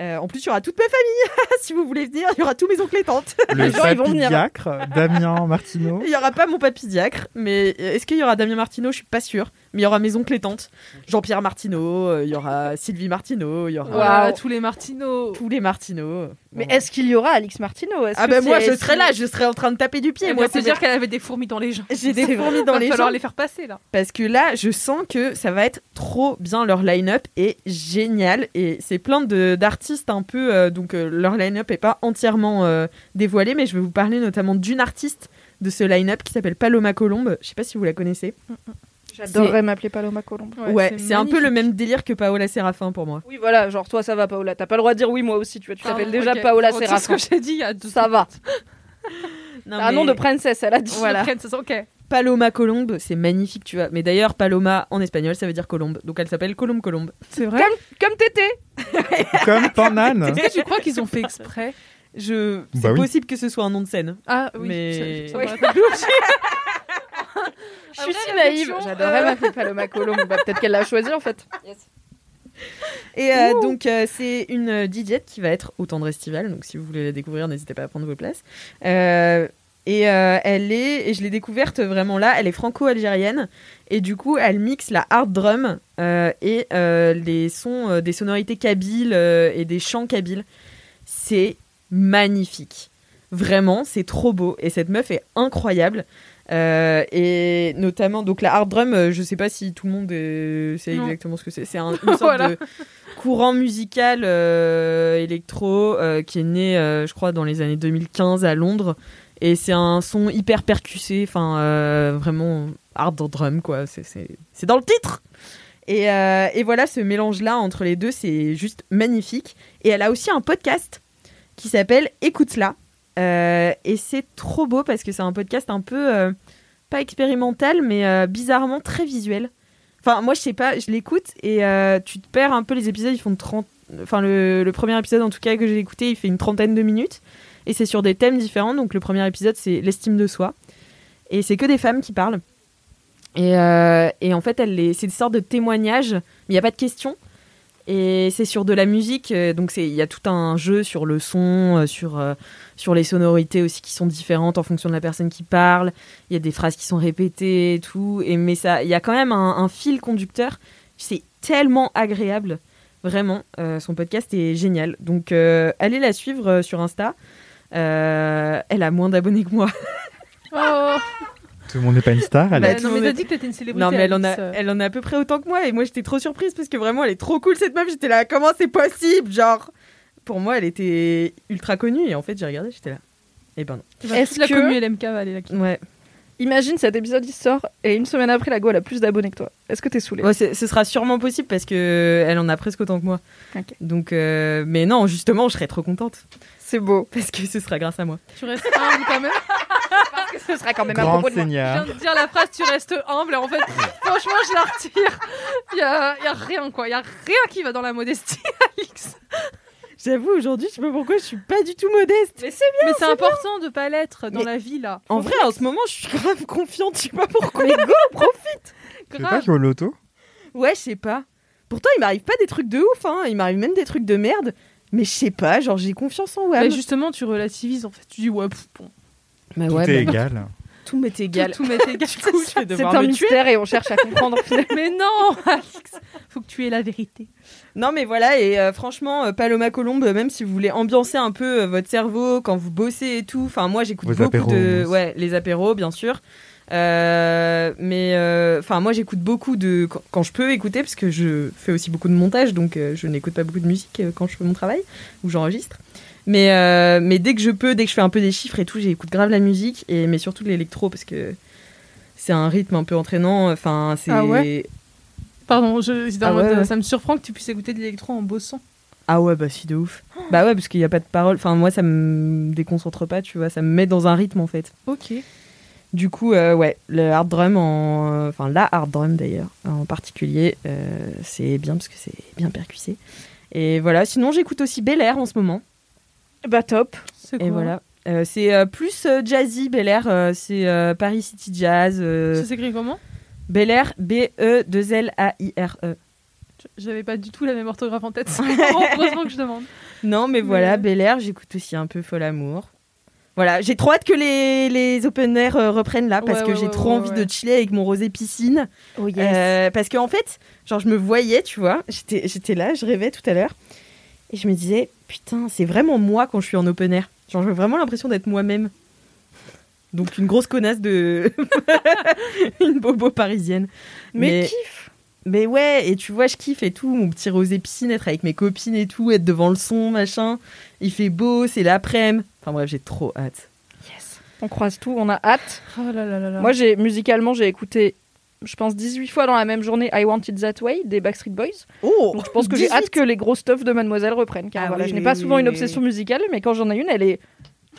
Euh, en plus, il y aura toute ma famille. si vous voulez venir, il y aura tous mes oncles et tantes. Le Les gens, ils vont papy venir. diacre, Damien Martineau. Il y aura pas mon papy diacre, mais est-ce qu'il y aura Damien Martineau? Je suis pas sûre. Mais il y aura mes oncles et tantes. Jean-Pierre Martineau, euh, il y aura Sylvie Martineau, il y aura Waouh. tous les Martineaux. tous les Martineau. Mais Bon. est-ce qu'il y aura Alix Martineau? Ah ben moi je est-ce serai qu'il- là, je serai en train de taper du pied. Et moi c'est dire qu'elle avait des fourmis dans les jambes. J'ai des fourmis dans Va les falloir jambes. les faire passer là. Parce que là, je sens que ça va être trop bien. Leur line-up est génial. Et c'est plein de- d'artistes un peu. euh, donc, euh, leur line-up est pas entièrement euh, dévoilé, mais je vais vous parler notamment d'une artiste de ce line-up qui s'appelle Paloma Colombe. Je sais pas si vous la connaissez. J'adorerais m'appeler Paloma Colombe. Ouais, c'est un peu le même délire que Paola Séraphin pour moi. Oui, voilà, genre toi ça va Paola. T'as pas le droit de dire oui, moi aussi, tu vois. Tu Pardon, t'appelles déjà. Paola Séraphin. ce que j'ai dit il y a deux Ça va. Non, un nom de princesse, elle a dit. Voilà. Princess, ok. Paloma Colombe, c'est magnifique, tu vois. Mais d'ailleurs, Paloma en espagnol, ça veut dire colombe. Donc elle s'appelle Colombe Colombe. C'est vrai. Comme Tété. Comme Panane. Est-ce que tu crois qu'ils ont fait exprès Je... C'est Bah oui. possible que ce soit un nom de scène. Ah oui. Mais- ça- ça Oui. Je suis si naïve. J'adorerais euh. m'appeler Paloma Colombe. Bah, peut-être qu'elle l'a choisi en fait. Et euh, donc, euh, c'est une euh, DJ qui va être au Tendre Estival. Donc, si vous voulez la découvrir, n'hésitez pas à prendre vos places. Euh, et elle est, et je l'ai découverte vraiment là, elle est franco-algérienne. Et du coup, elle mixe la hard drum et les sons, des sonorités kabyles et des chants kabyles. C'est magnifique. Vraiment, c'est trop beau. Et cette meuf est incroyable. Euh, et notamment, donc la hard drum, euh, je sais pas si tout le monde euh, sait Non. exactement ce que c'est. C'est un, une sorte Voilà. de courant musical euh, électro qui est né, je crois, dans les années 2015 à Londres. Et c'est un son hyper percussé, enfin vraiment hard drum, quoi. C'est- dans le titre! Et, et voilà, ce mélange-là entre les deux, c'est juste magnifique. Et elle a aussi un podcast qui s'appelle Écoute-la. Euh, et c'est trop beau parce que c'est un podcast un peu, euh, pas expérimental, mais euh, bizarrement très visuel. Enfin, moi, je sais pas, je l'écoute et tu te perds un peu. Les épisodes, ils font 30. Enfin, le, premier épisode, en tout cas, que j'ai écouté, il fait une trentaine de minutes. Et c'est sur des thèmes différents. Donc, le premier épisode, c'est l'estime de soi. Et c'est que des femmes qui parlent. Et, en fait, c'est des sortes de témoignages, il n'y a pas de questions. Et c'est sur de la musique, euh, donc il y a tout un jeu sur le son, euh, sur, euh, sur les sonorités aussi qui sont différentes en fonction de la personne qui parle. Il y a des phrases qui sont répétées et tout. Et, mais ça, il y a quand même un, un fil conducteur. C'est tellement agréable. Vraiment, Euh, son podcast est génial. Donc, euh, allez la suivre sur Insta. Euh, elle a moins d'abonnés que moi. Oh. Tout le monde n'est pas une star. Elle Bah, non, mais t'as dit que t'étais une célébrité. Non, mais elle en, a, elle en a à peu près autant que moi. Et moi, j'étais trop surprise parce que vraiment, elle est trop cool cette meuf. J'étais là, comment c'est possible Genre, pour moi, elle était ultra connue. Et en fait, j'ai regardé, j'étais là. Eh ben Bah, Est-ce toute la que- commu LMK va aller là. non. Ouais. Imagine cet épisode il sort et une semaine après la go elle a plus d'abonnés que toi. Est-ce que t'es saoulé Ouais, ce sera sûrement possible parce que elle en a presque autant que moi. Donc, euh, mais non, justement, je serais trop contente C'est beau. parce que ce sera grâce à moi. Tu restes humble quand même. Ce sera quand même un Grande propos de moi. Je viens de dire la phrase tu restes humble et en fait franchement je la retire. Il y a, y a rien quoi, il y a rien qui va dans la modestie Alix. J'avoue, aujourd'hui, je sais pas pourquoi je suis pas du tout modeste. Mais c'est Mais c'est important de pas l'être dans Mais- la vie là. En vrai, en ce moment, je suis grave confiante. Je sais pas pourquoi. Mais go, profite Tu veux pas jouer au loto? Ouais, je sais pas. Pourtant, il m'arrive pas des trucs de ouf, hein. Il m'arrive même des trucs de merde. Mais je sais pas, genre j'ai confiance en Wam. Mais justement tu relativises en fait, tu dis ouais pff, bon. Bah Tout ouais, est bah, égal. tout m'est égal. Tout, tout m'est égal. Du coup, je vais C'est un me tuer. mystère et on cherche à comprendre. Mais non Alix, faut que tu aies la vérité. Non, mais voilà, et euh, franchement, euh, Paloma Colombe, même si vous voulez ambiancer un peu euh, votre cerveau quand vous bossez et tout, enfin, moi j'écoute beaucoup apéros, de. Ouais, les apéros, bien sûr. Euh, mais euh, enfin, moi j'écoute beaucoup de. Quand, quand je peux écouter, parce que je fais aussi beaucoup de montage, donc euh, je n'écoute pas beaucoup de musique quand je fais mon travail, ou j'enregistre. Mais, mais dès que je peux, dès que je fais un peu des chiffres et tout, j'écoute grave la musique, et, mais surtout l'électro, parce que c'est un rythme un peu entraînant. Enfin, c'est. Ah ouais? Pardon, je, Ah mode, ouais, ouais. ça me surprend que tu puisses écouter de l'électro en bossant. Ah ouais, bah si de ouf. Bah ouais, parce qu'il n'y a pas de parole. Enfin, moi, ça me déconcentre pas, tu vois. Ça me met dans un rythme, en fait. Ok. Du coup, euh, ouais, le hard drum, en... enfin la hard drum d'ailleurs, en particulier, euh, c'est bien parce que c'est bien percussé. Et voilà, sinon j'écoute aussi Bel Air en ce moment. Bah top. Et voilà. Euh, c'est euh, plus euh, jazzy, Bel Air, euh, c'est euh, Paris City Jazz. euh, Ça s'écrit comment? Bel Air, B-E-2-L-A-I-R-E. J'avais pas du tout la même orthographe en tête. C'est heureusement que je demande. Non, mais voilà, Bel Air, j'écoute aussi un peu Fol Amour. Voilà, j'ai trop hâte que les, les open air euh, reprennent là, parce Ouais, que ouais, j'ai ouais, trop envie de chiller avec mon rosé piscine. Oh Euh, parce qu'en fait, genre, je me voyais, tu vois, j'étais, j'étais là, je rêvais tout à l'heure, et je me disais, putain, c'est vraiment moi quand je suis en open air. Genre, j'ai vraiment l'impression d'être moi-même. Donc, une grosse connasse de. une bobo parisienne. Mais, Mais- kiff. Mais ouais, et tu vois, je kiffe et tout, mon petit rosé piscine, être avec mes copines et tout, être devant le son, machin. Il fait beau, c'est l'après-midi. Enfin bref, j'ai trop hâte. Yes. On croise tout, on a hâte. Oh là là là là. Moi, j'ai musicalement, j'ai écouté, je pense, 18 fois dans la même journée I Want It That Way des Backstreet Boys. Oh Donc je pense que j'ai hâte que les gros stuff de Mademoiselle reprennent. Car Ah voilà, oui, je n'ai oui, pas oui, souvent oui, une oui, obsession musicale, mais quand j'en ai une, elle est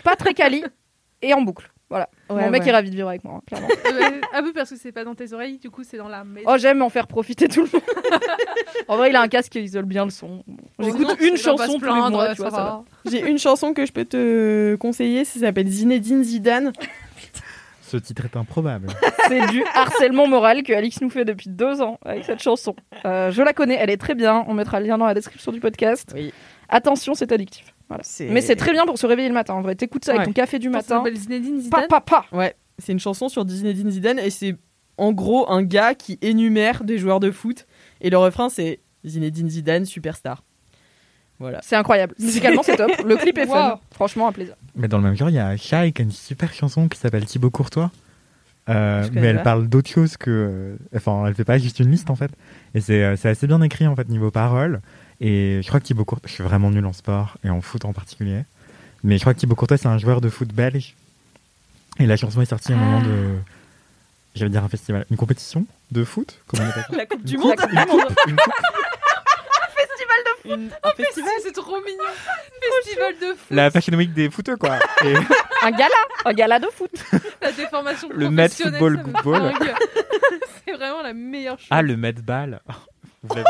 pas très quali et en boucle. Voilà. Ouais, Mon mec ouais. est ravi de vivre avec moi, hein, clairement. Euh, ah oui, parce que c'est pas dans tes oreilles, du coup c'est dans la maison. Oh, j'aime en faire profiter tout le monde. en vrai, il a un casque qui isole bien le son. J'écoute Oh non, une chanson tous les mois, ça tu vois, va. ça va. J'ai une chanson que je peux te conseiller, ça s'appelle Zinedine Zidane. Ce titre est improbable. C'est du harcèlement moral que Alix nous fait depuis deux ans avec cette chanson. Euh, je la connais, elle est très bien. On mettra le lien dans la description du podcast. Oui. Attention, c'est addictif. Voilà. Mais c'est très bien pour se réveiller le matin. En vrai, t'écoutes ça avec ton café du Ça matin. s'appelle Zinedine Pa, Zidane. pa, pa. Ouais, c'est une chanson sur Zinedine Zidane et c'est en gros un gars qui énumère des joueurs de foot et le refrain c'est Zinedine Zidane superstar. Voilà. C'est incroyable. Musicalement, c'est top. Le clip est fun. Wow. Franchement, un plaisir. Mais dans le même genre, il y a Shai qui a une super chanson qui s'appelle Thibaut Courtois. Euh, mais elle pas. parle d'autre chose que. euh, Enfin, elle fait pas juste une liste en fait. Et c'est euh, c'est assez bien écrit en fait niveau paroles. Et je crois que Thibaut Courtois. Je suis vraiment nul en sport et en foot en particulier. Mais je crois que Thibaut Courtois, c'est un joueur de foot belge. Et la chanson est sortie à un moment Ah. de. J'allais dire un festival. Une compétition de foot Comment on appelle ça La Coupe du Monde. coupe, une coupe, une coupe. Une- un festival. C'est trop mignon. Festival de foot. La Fashion Week des footeux quoi. Et Un gala. Un gala de foot. La déformation Le Met Football Football. C'est vraiment la meilleure chose. ah, le Met Ball. Vous l'avez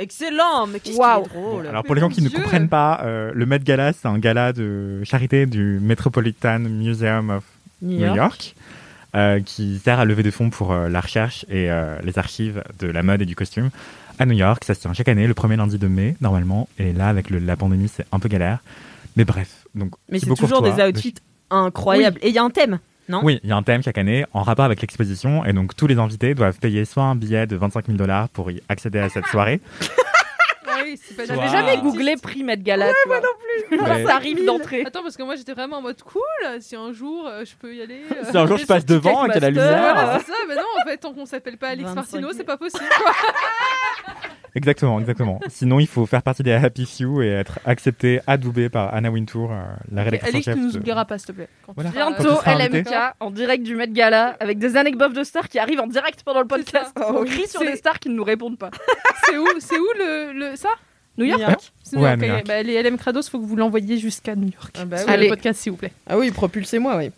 Excellent, mais qu'est-ce qui est drôle. Alors pour les gens qui ne comprennent pas, euh, le Met Gala, c'est un gala de charité du Metropolitan Museum of New New York. Euh, qui sert à lever des fonds pour euh, la recherche et euh, les archives de la mode et du costume à New York. Ça se tient chaque année, le premier lundi de mai, normalement. Et là, avec le- la pandémie, c'est un peu galère. Mais bref. Donc, Mais c'est toujours Courtois, des outfits incroyables. Et il y a un thème, non Oui, il y a un thème chaque année en rapport avec l'exposition. Et donc, tous les invités doivent payer soit un billet de 25 000 dollars pour y accéder à cette soirée. Ah oui, c'est pas Soit- J'avais jamais googlé prix Met Gala. tu vois. Mais- Ça arrive d'entrée. Attends, parce que moi j'étais vraiment en mode cool. Si un jour euh, je peux y aller. euh, Si un jour je passe devant et qu'il y a la lumière. Voilà, c'est ça, mais non, en fait, tant qu'on s'appelle pas Alex 25 Martino, 000. c'est pas possible. quoi. Exactement, exactement. Sinon, il faut faire partie des Happy Few et être accepté, adoubé par Anna Wintour, euh, la rédactrice Alex, chef. tu nous de- oublieras pas, s'il te plaît. Quand Voilà. Quand Bientôt seras invité. LMK en direct du Met Gala avec des anecdotes de stars qui arrivent en direct pendant le podcast. On crie sur des stars qui ne nous répondent pas. C'est où, c'est où le, le ça? New York. New York. C'est Ouais, New New York. Bah, les LM Krados, faut que vous l'envoyiez jusqu'à New York. Ah bah Sur oui. Allez. le podcast, s'il vous plaît. Ah oui, propulsez-moi, oui.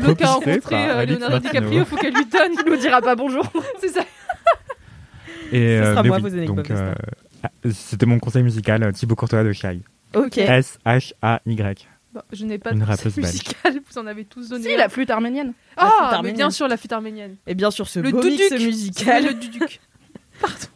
Donc, à rencontrer euh, Leonardo. DiCaprio, faut qu'elle lui donne. Il nous dira pas bonjour. C'est ça. Et, Ce sera mais moi, oui, vos anecdotes euh, ah, c'était mon conseil musical, euh, Thibaut Courtois de Shai. Ok. S-H-A-Y. Bon, je n'ai pas Une de rappeuse conseil musical, vous en avez tous donné. Si, un. la flûte arménienne. Ah, arménienne. bien sûr, la flûte arménienne. Et bien sûr, ce Le beau mix musical. Le Duduc.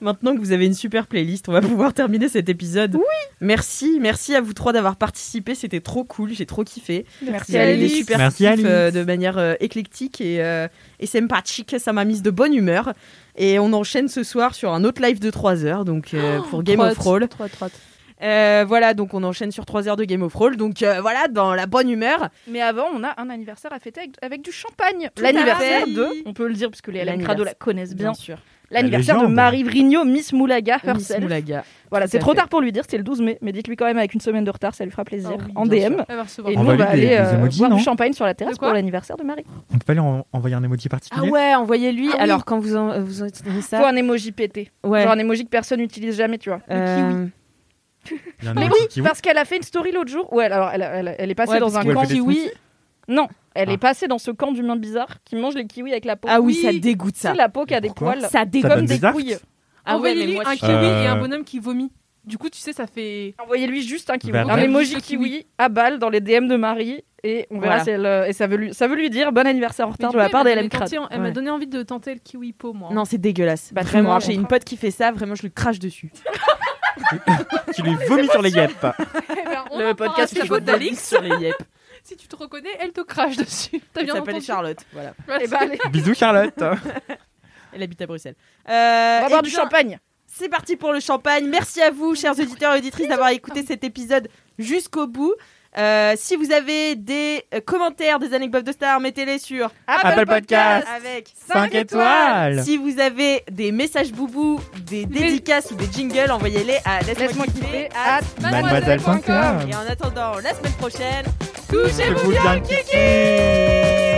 Maintenant que vous avez une super playlist, on va pouvoir terminer cet épisode. Oui. Merci, merci à vous trois d'avoir participé. C'était trop cool, j'ai trop kiffé. Merci des Alice. super Merci, kiffs, euh, de manière euh, éclectique et, euh, et sympathique. Ça m'a mise de bonne humeur. Et on enchaîne ce soir sur un autre live de 3 heures, donc euh, pour Game of Trotte, Roll. trotte, trotte. Euh, voilà, donc on enchaîne sur 3 heures de Game of Thrones. Donc euh, voilà, dans la bonne humeur. Mais avant, on a un anniversaire à fêter avec, avec du champagne. L'anniversaire à de, on peut le dire puisque les LM Crado la connaissent bien, sûr. L'anniversaire La de. Marie Vrigno, Miss Moulaga Miss herself. Moulaga. Voilà, c'est trop fait. tard pour lui dire, c'était le 12 mai, mais dites-lui quand même avec une semaine de retard, ça lui fera plaisir. Ah oui, en DM. Et nous, on va des- aller des euh, boire du champagne sur la terrasse pour l'anniversaire de Marie. On peut pas lui en- envoyer un emoji particulier? Ah ouais, envoyez-lui. Ah oui. Alors quand vous en, vous utilisez ça. Faut un emoji pété. Ouais. Genre un emoji que personne n'utilise jamais, tu vois. Euh, a un Mais oui, kiwi. parce qu'elle a fait une story l'autre jour. Ouais, alors elle, elle- elle est passée Ouais, dans un que- camp kiwi? Non, elle Ah. est passée dans ce camp d'humains bizarres qui mangent les kiwis avec la peau. Ah oui, Oui. ça dégoûte C'est ça. la peau qui a des Pourquoi poils. Ça dégoûte. Comme des couilles. Ah Envoyez-lui un kiwi et un bonhomme qui vomit. Du coup, tu sais, ça fait. Envoyez-lui juste un kiwi. Vert Un emoji kiwi, kiwi. à balle dans les DM de Marie. Et on verra Voilà. si elle, euh, et ça veut, lui, ça veut lui dire bon anniversaire en retard de la part elle des m'a LM donné Crade. tenter- Elle m'a donné envie de tenter le kiwi pot, moi. Non, c'est dégueulasse. Bah, vraiment, j'ai une pote qui fait ça, vraiment, je lui crache dessus. Tu lui vomis sur les guêpes. Eh ben, Le podcast qui c'est la faute d'Alix. sur les yep. Si tu te reconnais, elle te crache dessus. T'as Elle bien s'appelle Charlotte. Voilà. Bah, allez, Bisous Charlotte. Elle habite à Bruxelles. on Euh, va eh boire du bien, champagne. C'est parti pour le champagne. Merci à vous, chers auditeurs et auditrices, d'avoir écouté cet épisode jusqu'au bout. Euh, si vous avez des euh, commentaires, des anecdotes de stars, mettez-les sur Apple Podcast. avec 5 étoiles. Si vous avez des messages boubou, des dédicaces ou des jingles, envoyez-les à laisse-moi kiffer at Mademoiselle.com. Et en attendant la semaine prochaine, Touchez-vous bien le kiki.